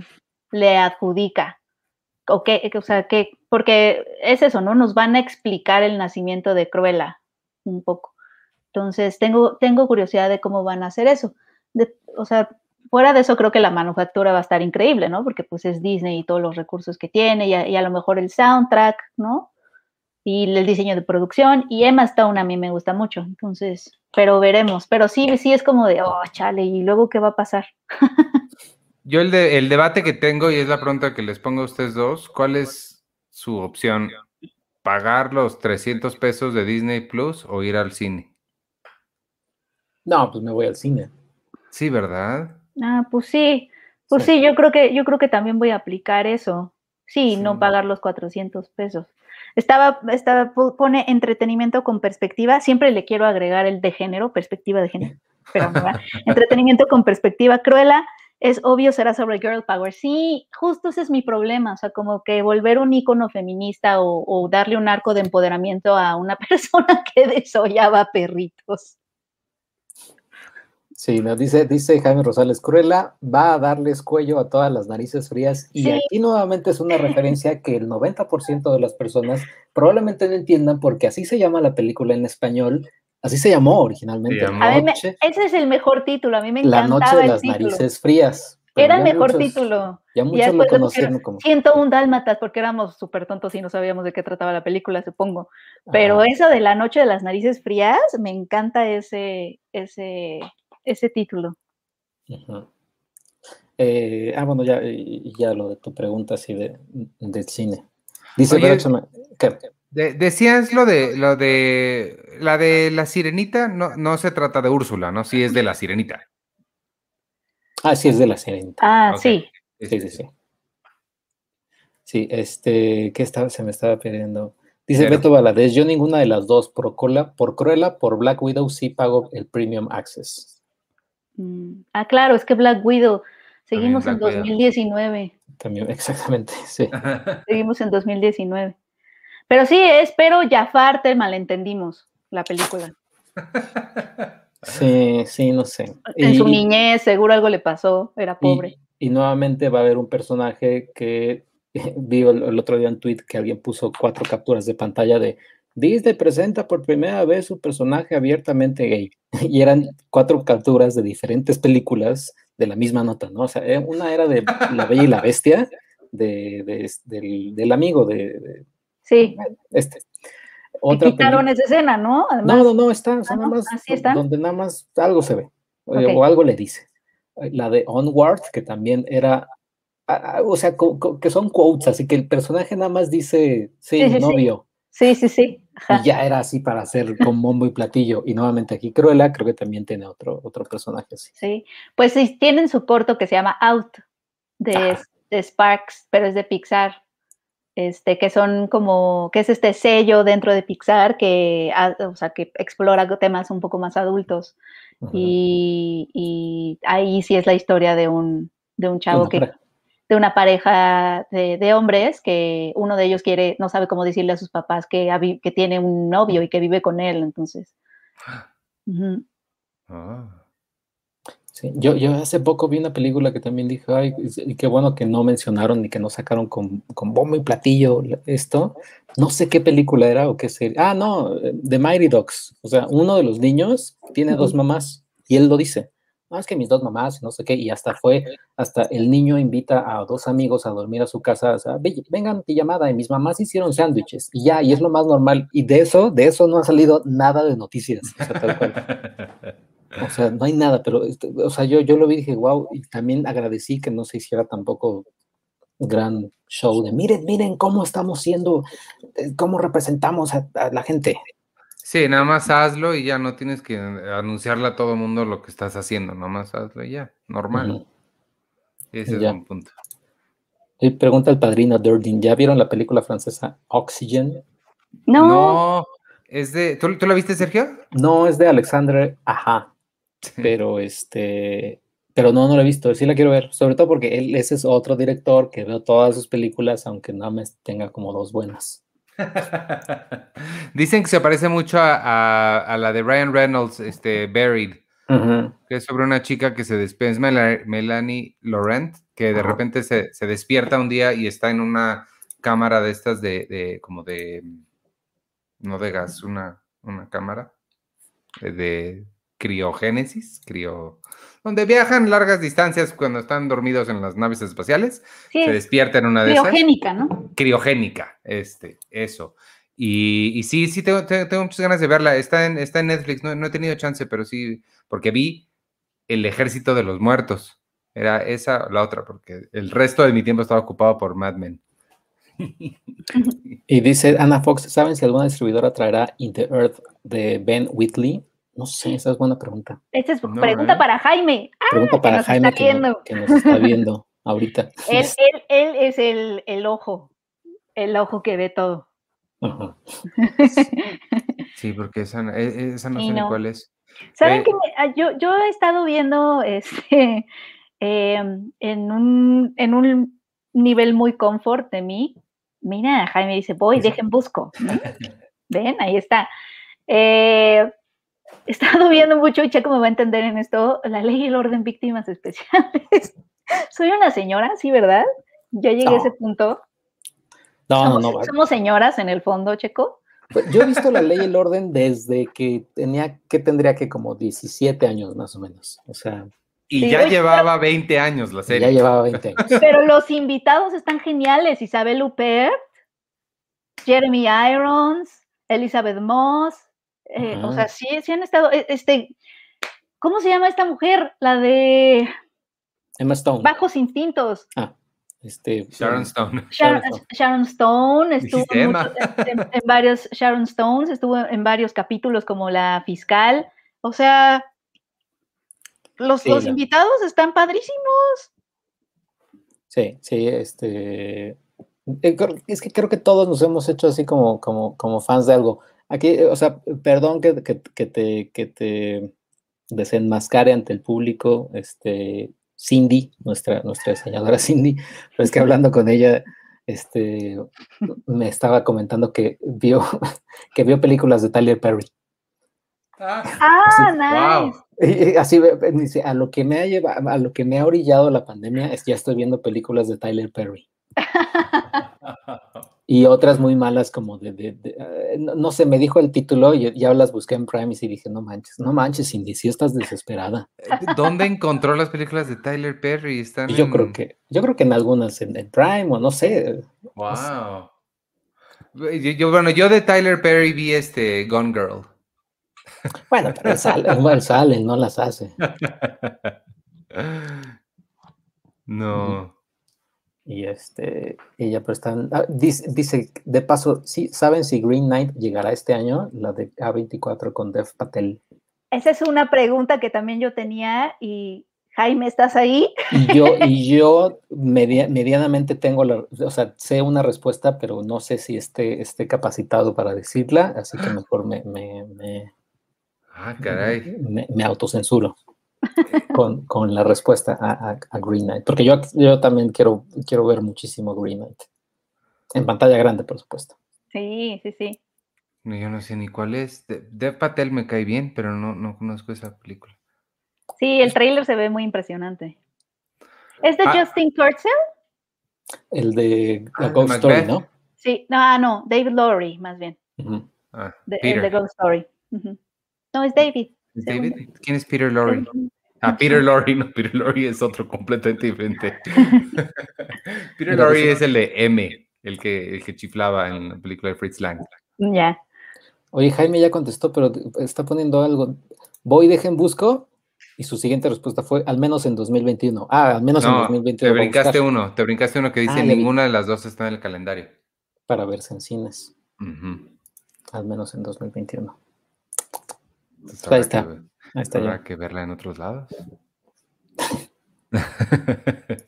le adjudica. O, qué, o sea, que, porque es eso, ¿no? Nos van a explicar el nacimiento de Cruella un poco. Entonces, tengo, tengo curiosidad de cómo van a hacer eso. o sea, fuera de eso creo que la manufactura va a estar increíble, ¿no? Porque pues es Disney y todos los recursos que tiene y a, lo mejor el soundtrack, ¿no? y el diseño de producción y Emma Stone a mí me gusta mucho, entonces, pero veremos, pero sí, sí es como de, oh, chale, y luego qué va a pasar. <laughs> Yo el, de, el debate que tengo y es la pregunta que les pongo a ustedes dos, ¿cuál es su opción? ¿Pagar los 300 pesos de Disney Plus o ir al cine? No, pues me voy al cine. Sí, ¿verdad? Ah, pues sí, pues sí, yo creo que yo creo que también voy a aplicar eso. Sí, no pagar los 400 pesos. Estaba, estaba, pone entretenimiento con perspectiva. Siempre le quiero agregar el de género, perspectiva de género. <laughs> Pero entretenimiento con perspectiva. Cruela, es obvio, será sobre girl power. Sí, justo ese es mi problema. O sea, como que volver un icono feminista o, o darle un arco de empoderamiento a una <laughs> persona que desollaba perritos. Sí, nos dice, dice Jaime Rosales, Cruella va a darles cuello a todas las narices frías. Y aquí nuevamente es una referencia que el 90% de las personas probablemente no entiendan porque así se llama la película en español, así se llamó originalmente. ese es el mejor título, a mí me encantaba La noche de las narices frías. Era el mejor título. Ya muchos lo conocieron como. un dálmatas porque éramos súper tontos y no sabíamos de qué trataba la película, supongo. Pero eso de la noche de las narices frías, me encanta ese, ese, ese título. Eh, ah, bueno, ya, ya lo de tu pregunta así de, del cine. Dice decías lo de lo de la de la sirenita, no, no se trata de Úrsula, ¿no? Sí es de la sirenita. Ah, sí, es de la sirenita. Ah, sí. Sí, sí, sí. Sí, este, ¿qué estaba? Se me estaba pidiendo. Dice Beto Valadez, yo ninguna de las dos, por, Cruella, por Cruella, por Black Widow sí pago el Premium Access. Mm, ah, claro, es que Black Widow, seguimos en 2019. También, <laughs> exactamente, sí. <laughs> seguimos en 2019. Pero sí, espero Jafar te malentendimos la película. Sí, sí, no sé. En su niñez seguro algo le pasó, era pobre. Y, nuevamente va a haber un personaje que <laughs> vi el, el, otro día en tweet que alguien puso cuatro capturas de pantalla de Disney presenta por primera vez su personaje abiertamente gay. <laughs> Y eran cuatro capturas de diferentes películas de la misma nota, ¿no? O sea, eh, una era de La Bella y la Bestia, de, del, amigo de, Sí. Este. Otra quitaron esa escena, ¿no? no, no, no, está, o sea, nada más, donde nada más algo se ve, eh, o algo le dice. La de Onward, que también era o sea, que son quotes, así que el personaje nada más dice, sí, sí, novio. Sí, sí, sí. Y ya era así para hacer con bombo y platillo. Y nuevamente aquí Cruella creo que también tiene otro, otro personaje así. Sí, pues sí, tienen su corto que se llama Out de, de, Sparks, pero es de Pixar. Este, que son como, que es este sello dentro de Pixar que, o sea, que explora temas un poco más adultos. y, y, ahí sí es la historia de un, de un chavo que, de una pareja de, hombres que uno de ellos quiere, no sabe cómo decirle a sus papás que, que tiene un novio y que vive con él, entonces. <gasps> Ah. yo, yo hace poco vi una película que también dije, ay, y qué bueno que no mencionaron ni que no sacaron con, con bombo y platillo esto. No sé qué película era o qué serie. Ah, no, The Mighty Dogs. O sea, uno de los niños tiene dos mamás y él lo dice no, es que mis dos mamás, no sé qué, y hasta fue, hasta el niño invita a dos amigos a dormir a su casa, o sea, vengan pijamada, y mis mamás hicieron sándwiches, y ya, y es lo más normal, y de eso, de eso no ha salido nada de noticias, o sea, tal cual. O sea, no hay nada, pero, este, o sea, yo, yo lo vi y dije, wow, y también agradecí que no se hiciera tampoco gran show de, miren, miren cómo estamos siendo, eh, cómo representamos a la gente. Sí, nada más hazlo y ya no tienes que anunciarle a todo el mundo lo que estás haciendo, nada más hazlo y ya, normal. Ese es un punto. Y pregunta el padrino Durdin, ¿ya vieron la película francesa Oxygen? No. No, es de, ¿tú, la viste, Sergio? No, es de Alexandre Ajá, pero este, pero no, no la he visto, sí la quiero ver, sobre todo porque él, ese es otro director que veo todas sus películas, aunque nada más tenga como dos buenas. <laughs> Dicen que se parece mucho a, la de Ryan Reynolds, este, Buried, que es sobre una chica que se despierta, es Melanie Laurent, que de repente se, despierta un día y está en una cámara de estas de, como de, no de gas, una, una cámara de criogénesis, crio, donde viajan largas distancias cuando están dormidos en las naves espaciales, se despiertan en una de esas. Criogénica, ¿no? Criogénica, este, eso. Y, sí, sí, tengo, tengo, muchas ganas de verla. Está en, está en Netflix, no, no he tenido chance, pero sí, porque vi El Ejército de los Muertos. Era esa o la otra, porque el resto de mi tiempo estaba ocupado por Mad Men. <laughs> Y dice Ana Fox, ¿saben si alguna distribuidora traerá In the Earth de Ben Whitley? No sé, esa es buena pregunta. Esta es pregunta ¿eh? para Jaime. Ah, pregunta para Jaime que, nos está <laughs> viendo ahorita. <laughs> él, él, es el, el, ojo, el ojo que ve todo. <laughs> Sí, porque esa, e, esa no sé ni cuál es. ¿Saben eh, que ah, yo, yo he estado viendo este, em, en, un, en un nivel muy confort de mí? Mira, Jaime dice, voy, dejen busco. Ven, ahí está. Eh, <laughs> he estado viendo mucho y Checo me va a entender en esto, la ley y el orden víctimas especiales. <laughs> Soy una señora, sí, ¿verdad? Ya llegué a ese punto. No, no, no. Somos señoras en el fondo, Checo. Pues, yo he visto la ley y el orden desde que tenía, que tendría que como 17 años más o menos. O sea. Y ya llevaba 20 años la serie. Ya llevaba 20 años. <laughs> Pero los invitados están geniales. Isabel Huppert, Jeremy Irons, Elizabeth Moss. Eh, o sea, sí, sí han estado. E, este, ¿Cómo se llama esta mujer? La de. Emma Stone. Bajos instintos. Ah. Este, Sharon <laughs> Stone. Sharon, Stone estuvo en, varios Sharon Stones, estuvo en varios capítulos como la fiscal. O sea, los, los invitados están padrísimos. Sí, sí, este. Eh, es que creo que todos nos hemos hecho así como, como, como fans de algo. Aquí, o sea, perdón que, que, que te, que te desenmascare ante el público, este, Cindy, nuestra, nuestra diseñadora <laughs> Cindy, pero es que hablando con ella, este, me estaba comentando que vio, <laughs> que vio películas de Tyler Perry. Ah, ah nice. así dice, a lo que me ha llevado, a lo que me ha orillado la pandemia es que ya estoy viendo películas de Tyler Perry. <laughs> y otras muy malas como de, eh, no, sé, me dijo el título y ya las busqué en Prime y dije, no manches, no manches, Cindy, si estás desesperada. Eh, ¿Dónde encontró las películas de Tyler Perry? Están yo creo que, yo creo que en algunas, en, Prime o no sé. Wow. Yo, bueno, yo de Tyler Perry vi este Gone Girl. Bueno, pero sale, igual sale, no las hace. <laughs> No. Y este, ella pues están, ah, dice, de paso, ¿sí, ¿saben si Green Knight llegará este año? La de A24 con Dev Patel. Esa es una pregunta que también yo tenía y Jaime, ¿estás ahí? Y yo, <laughs> y yo medianamente tengo la, o sea, sé una respuesta, pero no sé si esté, esté capacitado para decirla, así que mejor me, me, me ah, caray. me autocensuro con, con, la respuesta a, a, Green Knight. Porque yo, yo también quiero, quiero ver muchísimo Green Knight. En pantalla grande, por supuesto. Sí, sí, sí. yo no sé ni cuál es. Dev Patel me cae bien, pero no, no conozco esa película. Sí, el trailer se ve muy impresionante. ¿Es de ah. Justin Kurzel? El de ah, Ghost Story, ¿no? Sí, no, no, David Lowry, más bien. Ah, el de Ghost Story. No, es David. David? ¿Quién es Peter Lorre? Ah, <laughs> Peter Lorre, no, Peter Lorre es otro completamente diferente. <laughs> Peter Lorre es el de M, el que, el que chiflaba en la película de Fritz Lang. Ya. Oye, Jaime ya contestó, pero está poniendo algo. Voy, dejen busco. Y su siguiente respuesta fue al menos en 2021. Ah, al menos en 2021. Te brincaste uno, te brincaste uno que dice ah, ninguna de las dos está en el calendario. Para verse en cines. Al menos en 2021 ahí está. Que, ahí está que verla en otros lados. <laughs>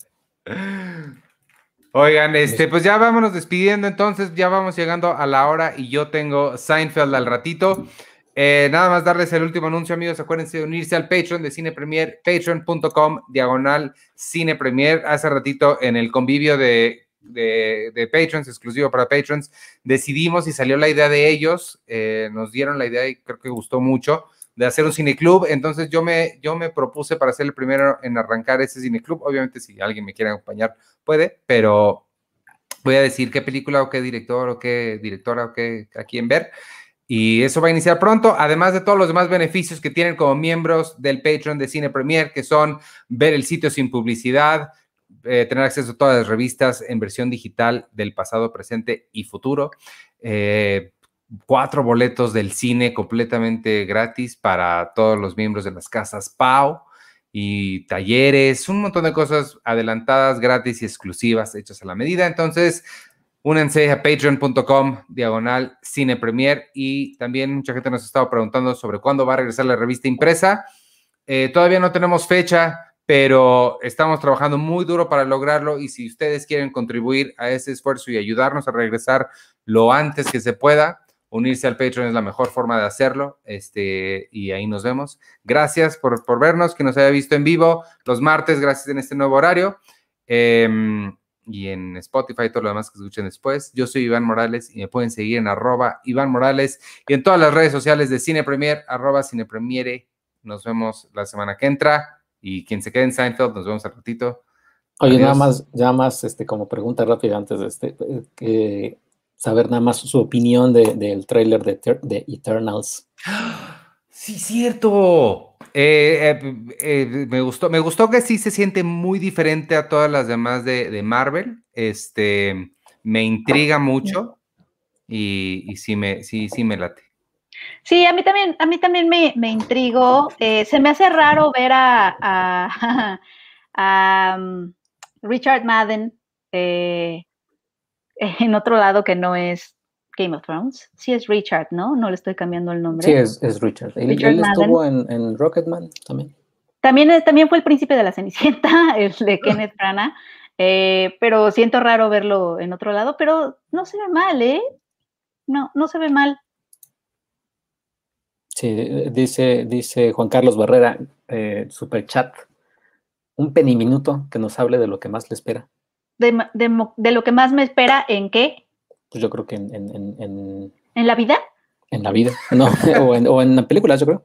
Oigan, este, pues ya vámonos despidiendo, entonces ya vamos llegando a la hora y yo tengo Seinfeld al ratito. Eh, nada más darles el último anuncio, amigos. Acuérdense de unirse al Patreon de Cine Premier, patreon.com, diagonal Cine Premier. Hace ratito en el convivio de de, patrons, exclusivo para patrons, decidimos y salió la idea de ellos, eh, nos dieron la idea y creo que gustó mucho de hacer un cineclub, entonces yo me, yo me propuse para ser el primero en arrancar ese cineclub, obviamente si alguien me quiere acompañar puede, pero voy a decir qué película o qué director o qué directora o qué a quién ver. Y eso va a iniciar pronto, además de todos los demás beneficios que tienen como miembros del Patreon de Cine Premier, que son ver el sitio sin publicidad, eh, tener acceso a todas las revistas en versión digital del pasado, presente y futuro. Eh, cuatro boletos del cine completamente gratis para todos los miembros de las casas Pau y talleres, un montón de cosas adelantadas, gratis y exclusivas hechas a la medida. Entonces, únense a patreon.com diagonal cine premier y también mucha gente nos ha estado preguntando sobre cuándo va a regresar la revista impresa. Eh, todavía no tenemos fecha, pero estamos trabajando muy duro para lograrlo y si ustedes quieren contribuir a ese esfuerzo y ayudarnos a regresar lo antes que se pueda, unirse al Patreon es la mejor forma de hacerlo. Este, y ahí nos vemos. Gracias por, por vernos, que nos haya visto en vivo los martes, gracias en este nuevo horario. Em, y en Spotify y todo lo demás que escuchen después. Yo soy Iván Morales y me pueden seguir en arroba Iván Morales y en todas las redes sociales de Cine Premier, arroba Cine Premiere. Nos vemos la semana que entra. Y quien se quede en Seinfeld, nos vemos al ratito. Oye, nada más, ya más este, como pregunta rápida antes de este, eh, saber nada más su opinión del de, tráiler de, de, Eternals. Sí, cierto. Eh, eh, me gustó, me gustó que sí se siente muy diferente a todas las demás de, Marvel. Este, me intriga mucho y, y sí me, sí, sí me late. Sí, a mí también, a mí también me, me intrigó. Eh, se me hace raro ver a, um, <laughs> Richard Madden eh, <laughs> en otro lado que no es Game of Thrones. Sí es Richard, ¿no? No le estoy cambiando el nombre. Sí, es, Richard. Él, estuvo en, en, Rocketman también. También, también fue el príncipe de la Cenicienta, <laughs> el de Kenneth Branagh. Eh, pero siento raro verlo en otro lado, pero no se ve mal, ¿eh? No, no se ve mal. Sí, dice, dice Juan Carlos Barrera, eh, super chat, un peniminuto que nos hable de lo que más le espera. ¿De, lo que más me espera en qué? Pues yo creo que en... ¿En, en, ¿En la vida? En la vida, <laughs> no, o, en, o en películas, yo creo,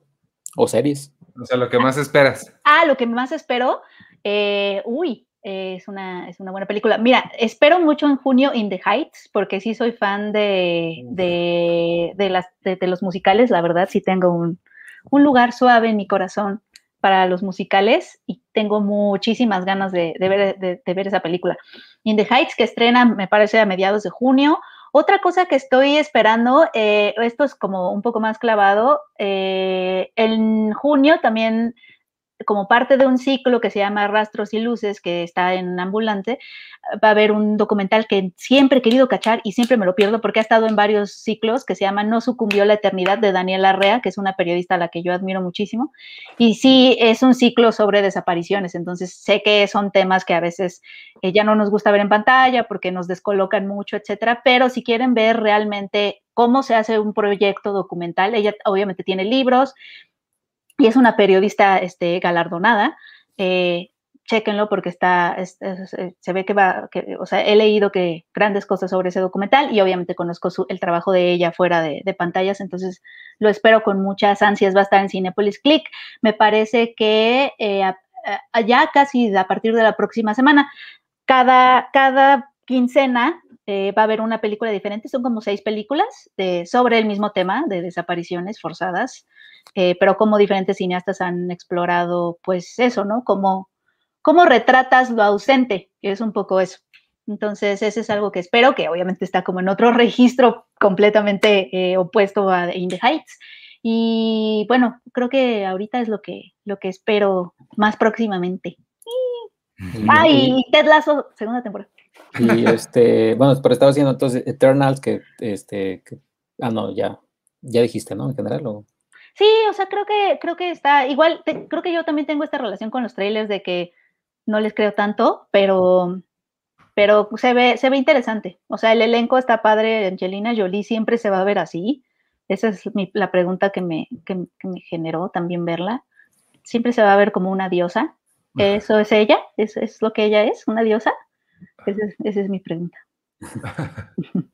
o series. O sea, lo que más esperas. Ah, lo que más espero, eh, uy, es, una, es una buena película. Mira, espero mucho en junio In the Heights, porque sí soy fan de, de, las, de, los musicales, la verdad, sí tengo un, lugar suave en mi corazón para los musicales y tengo muchísimas ganas de, ver, de, ver, esa película. In the Heights, que estrena, me parece, a mediados de junio. Otra cosa que estoy esperando, eh, esto es como un poco más clavado, eh, en junio también como parte de un ciclo que se llama Rastros y Luces, que está en Ambulante, va a haber un documental que siempre he querido cachar y siempre me lo pierdo porque ha estado en varios ciclos que se llama No sucumbió la eternidad de Daniela Arrea, que es una periodista a la que yo admiro muchísimo. Y sí, es un ciclo sobre desapariciones, entonces sé que son temas que a veces eh, ya no nos gusta ver en pantalla porque nos descolocan mucho, etcétera, pero si quieren ver realmente cómo se hace un proyecto documental, ella obviamente tiene libros, y es una periodista este, galardonada. Eh, chéquenlo porque está, se ve que va, que, o sea, he leído que grandes cosas sobre ese documental y obviamente conozco el trabajo de ella fuera de, pantallas, entonces lo espero con muchas ansias, va a estar en Cinepolis Click. Me parece que eh, ya casi a partir de la próxima semana, cada, cada quincena eh, va a haber una película diferente, son como seis películas de, sobre el mismo tema de desapariciones forzadas. Eh, pero como diferentes cineastas han explorado, pues eso, ¿no? Cómo, cómo retratas lo ausente, que es un poco eso. Entonces, ese es algo que espero, que obviamente está como en otro <laughs> registro completamente eh, opuesto a In the Heights. Y bueno, creo que ahorita es lo que, lo que espero más próximamente. Ah, y Ted Lasso, segunda temporada. Y este, bueno, pero estaba haciendo entonces Eternals, que este, ah, no, ya, ya dijiste, ¿no? En general, o... Sí, o sea, creo que, creo que está, igual, creo que yo también tengo esta relación con los trailers de que no les creo tanto, pero, pero se ve, se ve interesante. O sea, el elenco está padre, Angelina Jolie siempre se va a ver así. Esa es la pregunta que me, que, me generó también verla. Siempre se va a ver como una diosa. ¿Eso es ella? ¿Eso es lo que ella es? ¿Una diosa? Esa es, esa es mi pregunta. <laughs>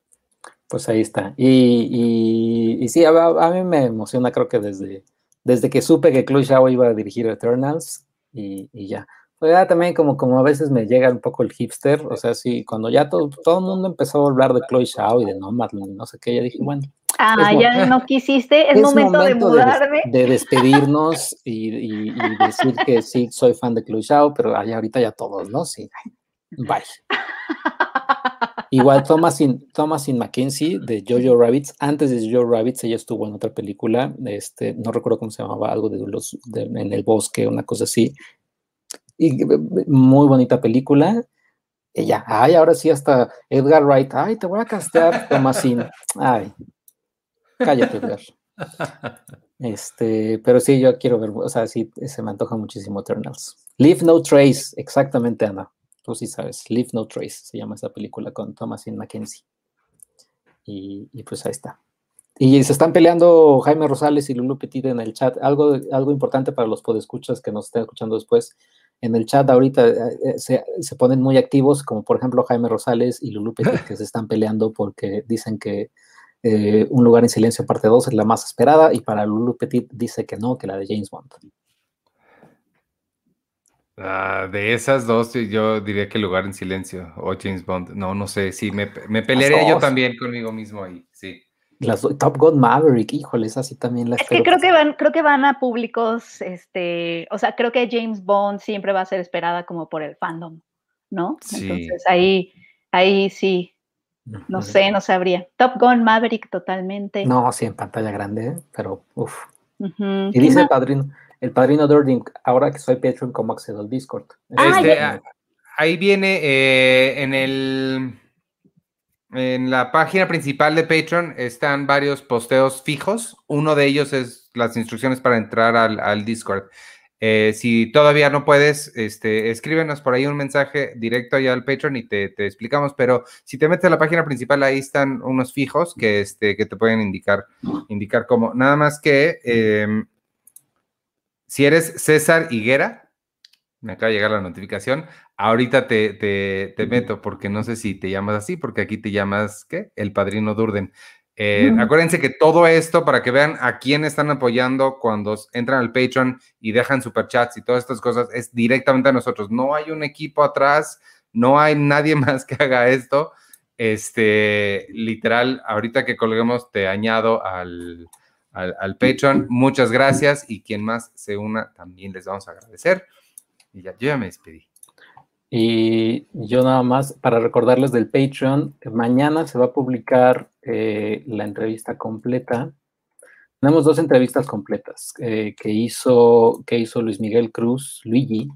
Pues ahí está. Y, y, sí, a, mí me emociona, creo que desde, desde que supe que Chloe Zhao iba a dirigir Eternals y, y ya. Pues ya también como, como a veces me llega un poco el hipster, o sea, sí, cuando ya todo, todo el mundo empezó a hablar de Chloe Zhao y de Nomadland, no sé qué, ya dije, bueno. Ah, ya no quisiste, es, momento, de mudarme. De, despedirnos y, y, decir que sí, soy fan de Chloe Zhao, pero allá ahorita ya todos, ¿no? Sí, bye. <laughs> Igual Thomasin, Thomasin Mackenzie de Jojo Rabbits, antes de Jojo Rabbits ella estuvo en otra película, este, no recuerdo cómo se llamaba, algo de los en el bosque, una cosa así. Y muy bonita película. Ella, ay, ahora sí hasta Edgar Wright, ay, te voy a castear, Thomasin. Ay, cállate, Edgar. <laughs> Este, pero sí, yo quiero ver, o sea, sí, se me antoja muchísimo Eternals. Leave No Trace, exactamente, Ana. Tú sí sabes, Leave No Trace se llama esa película con Thomasin Mackenzie. Y, pues ahí está. Y se están peleando Jaime Rosales y Lulu Petit en el chat. Algo, algo importante para los podescuchas que nos estén escuchando después. En el chat ahorita eh, eh, se, se, ponen muy activos, como por ejemplo Jaime Rosales y Lulu Petit, que se están peleando porque dicen que eh, Un lugar en silencio parte 2 es la más esperada y para Lulu Petit dice que no, que la de James Bond. Ah, de esas dos, yo diría que Lugar en Silencio o James Bond. No, no sé, sí, me, me pelearía yo también conmigo mismo ahí, sí. Las, Top Gun Maverick, híjoles, así también la Es que creo que van, creo que van a públicos, este, o sea, creo que James Bond siempre va a ser esperada como por el fandom, ¿no? Sí. Entonces ahí, ahí sí, no sé, no sabría. Top Gun Maverick totalmente. No, sí, en pantalla grande, pero uff. Y dice el padrino, el padrino Dording, ahora que soy Patreon, ¿cómo accedo al Discord? Ah, este, ah, ahí viene eh, en el en la página principal de Patreon están varios posteos fijos. Uno de ellos es las instrucciones para entrar al, al Discord. Eh, si todavía no puedes, este, escríbenos por ahí un mensaje directo allá al Patreon y te, explicamos, pero si te metes a la página principal, ahí están unos fijos que, este, que te pueden indicar, indicar cómo. Nada más que em, si eres César Higuera, me acaba de llegar la notificación, ahorita te, te, te meto porque no sé si te llamas así, porque aquí te llamas, ¿qué? El padrino Durden. Eh, acuérdense que todo esto, para que vean a quién están apoyando cuando entran al Patreon y dejan superchats y todas estas cosas, es directamente a nosotros. No hay un equipo atrás, no hay nadie <laughs> más que haga esto. Este, literal, ahorita que colguemos, te añado al, al, Patreon. Muchas gracias y quien más se una, también les vamos a agradecer. Y ya, yo ya me despedí. Y yo nada más, para recordarles del Patreon, mañana se va a publicar eh, la entrevista completa. Tenemos dos entrevistas completas eh, que, hizo, que hizo Luis Miguel Cruz, Luigi,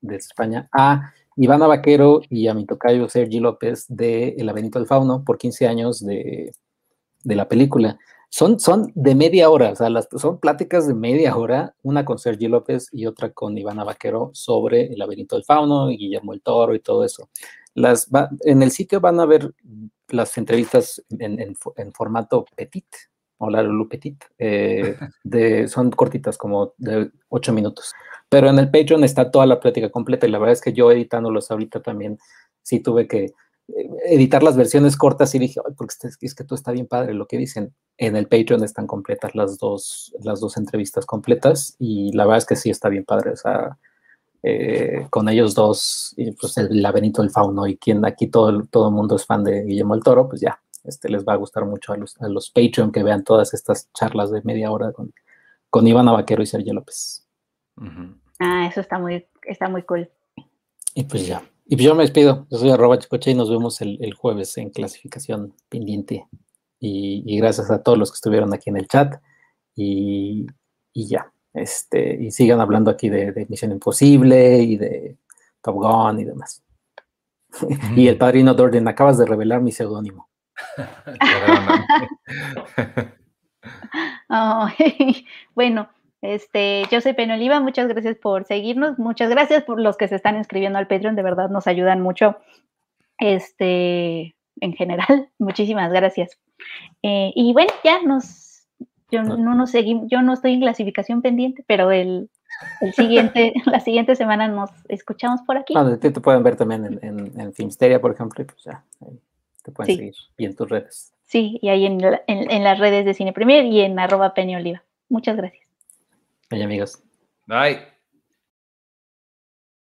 de España, a Ivana Vaquero y a mi tocayo Sergi López de El Laberinto del Fauno por 15 años de, de la película. Son, son de media hora, o sea, las, son pláticas de media hora, una con Sergi López y otra con Ivana Vaquero sobre el laberinto del fauno y Guillermo el Toro y todo eso. Las en el sitio van a ver las entrevistas en, formato petit, o la Lulu Petit, eh, <laughs> de, son cortitas, como de ocho minutos. Pero en el Patreon está toda la plática completa y la verdad es que yo editándolos ahorita también sí tuve que editar las versiones cortas y dije, porque es que tú está bien padre lo que dicen. En el Patreon están completas las dos, las dos entrevistas completas y la verdad es que sí está bien padre. O sea, eh, con ellos dos, y pues el laberinto del fauno y quien aquí todo el, todo el mundo es fan de Guillermo el Toro, pues ya, este les va a gustar mucho a los, a los Patreon que vean todas estas charlas de media hora con, con Iván Vaquero y Sergio López. Ah, eso está muy, está muy cool. Y pues ya. Y pues yo me despido. Yo soy arroba chicoche y nos vemos el, jueves en clasificación pendiente. Y, gracias a todos los que estuvieron aquí en el chat. Y, ya. Este, y sigan hablando aquí de, Misión Imposible y de Top Gun y demás. y el padrino Dorden, acabas de revelar mi seudónimo. <laughs> <laughs> bueno, este, yo soy Penoliva, Oliva, muchas gracias por seguirnos, muchas gracias por los que se están inscribiendo al Patreon, de verdad nos ayudan mucho, este, en general, <laughs> muchísimas gracias. Eh, y bueno, ya nos, yo no, nos seguimos, yo no estoy en clasificación pendiente, pero el, siguiente, <laughs> la siguiente semana nos escuchamos por aquí. Ah, te, pueden ver también en, en, Filmsteria, por ejemplo, pues ya, te pueden seguir y en tus redes. Sí, y ahí en, en, las redes de Cine Premier y en arroba Penny Oliva. Muchas gracias. Bye, amigos. Bye.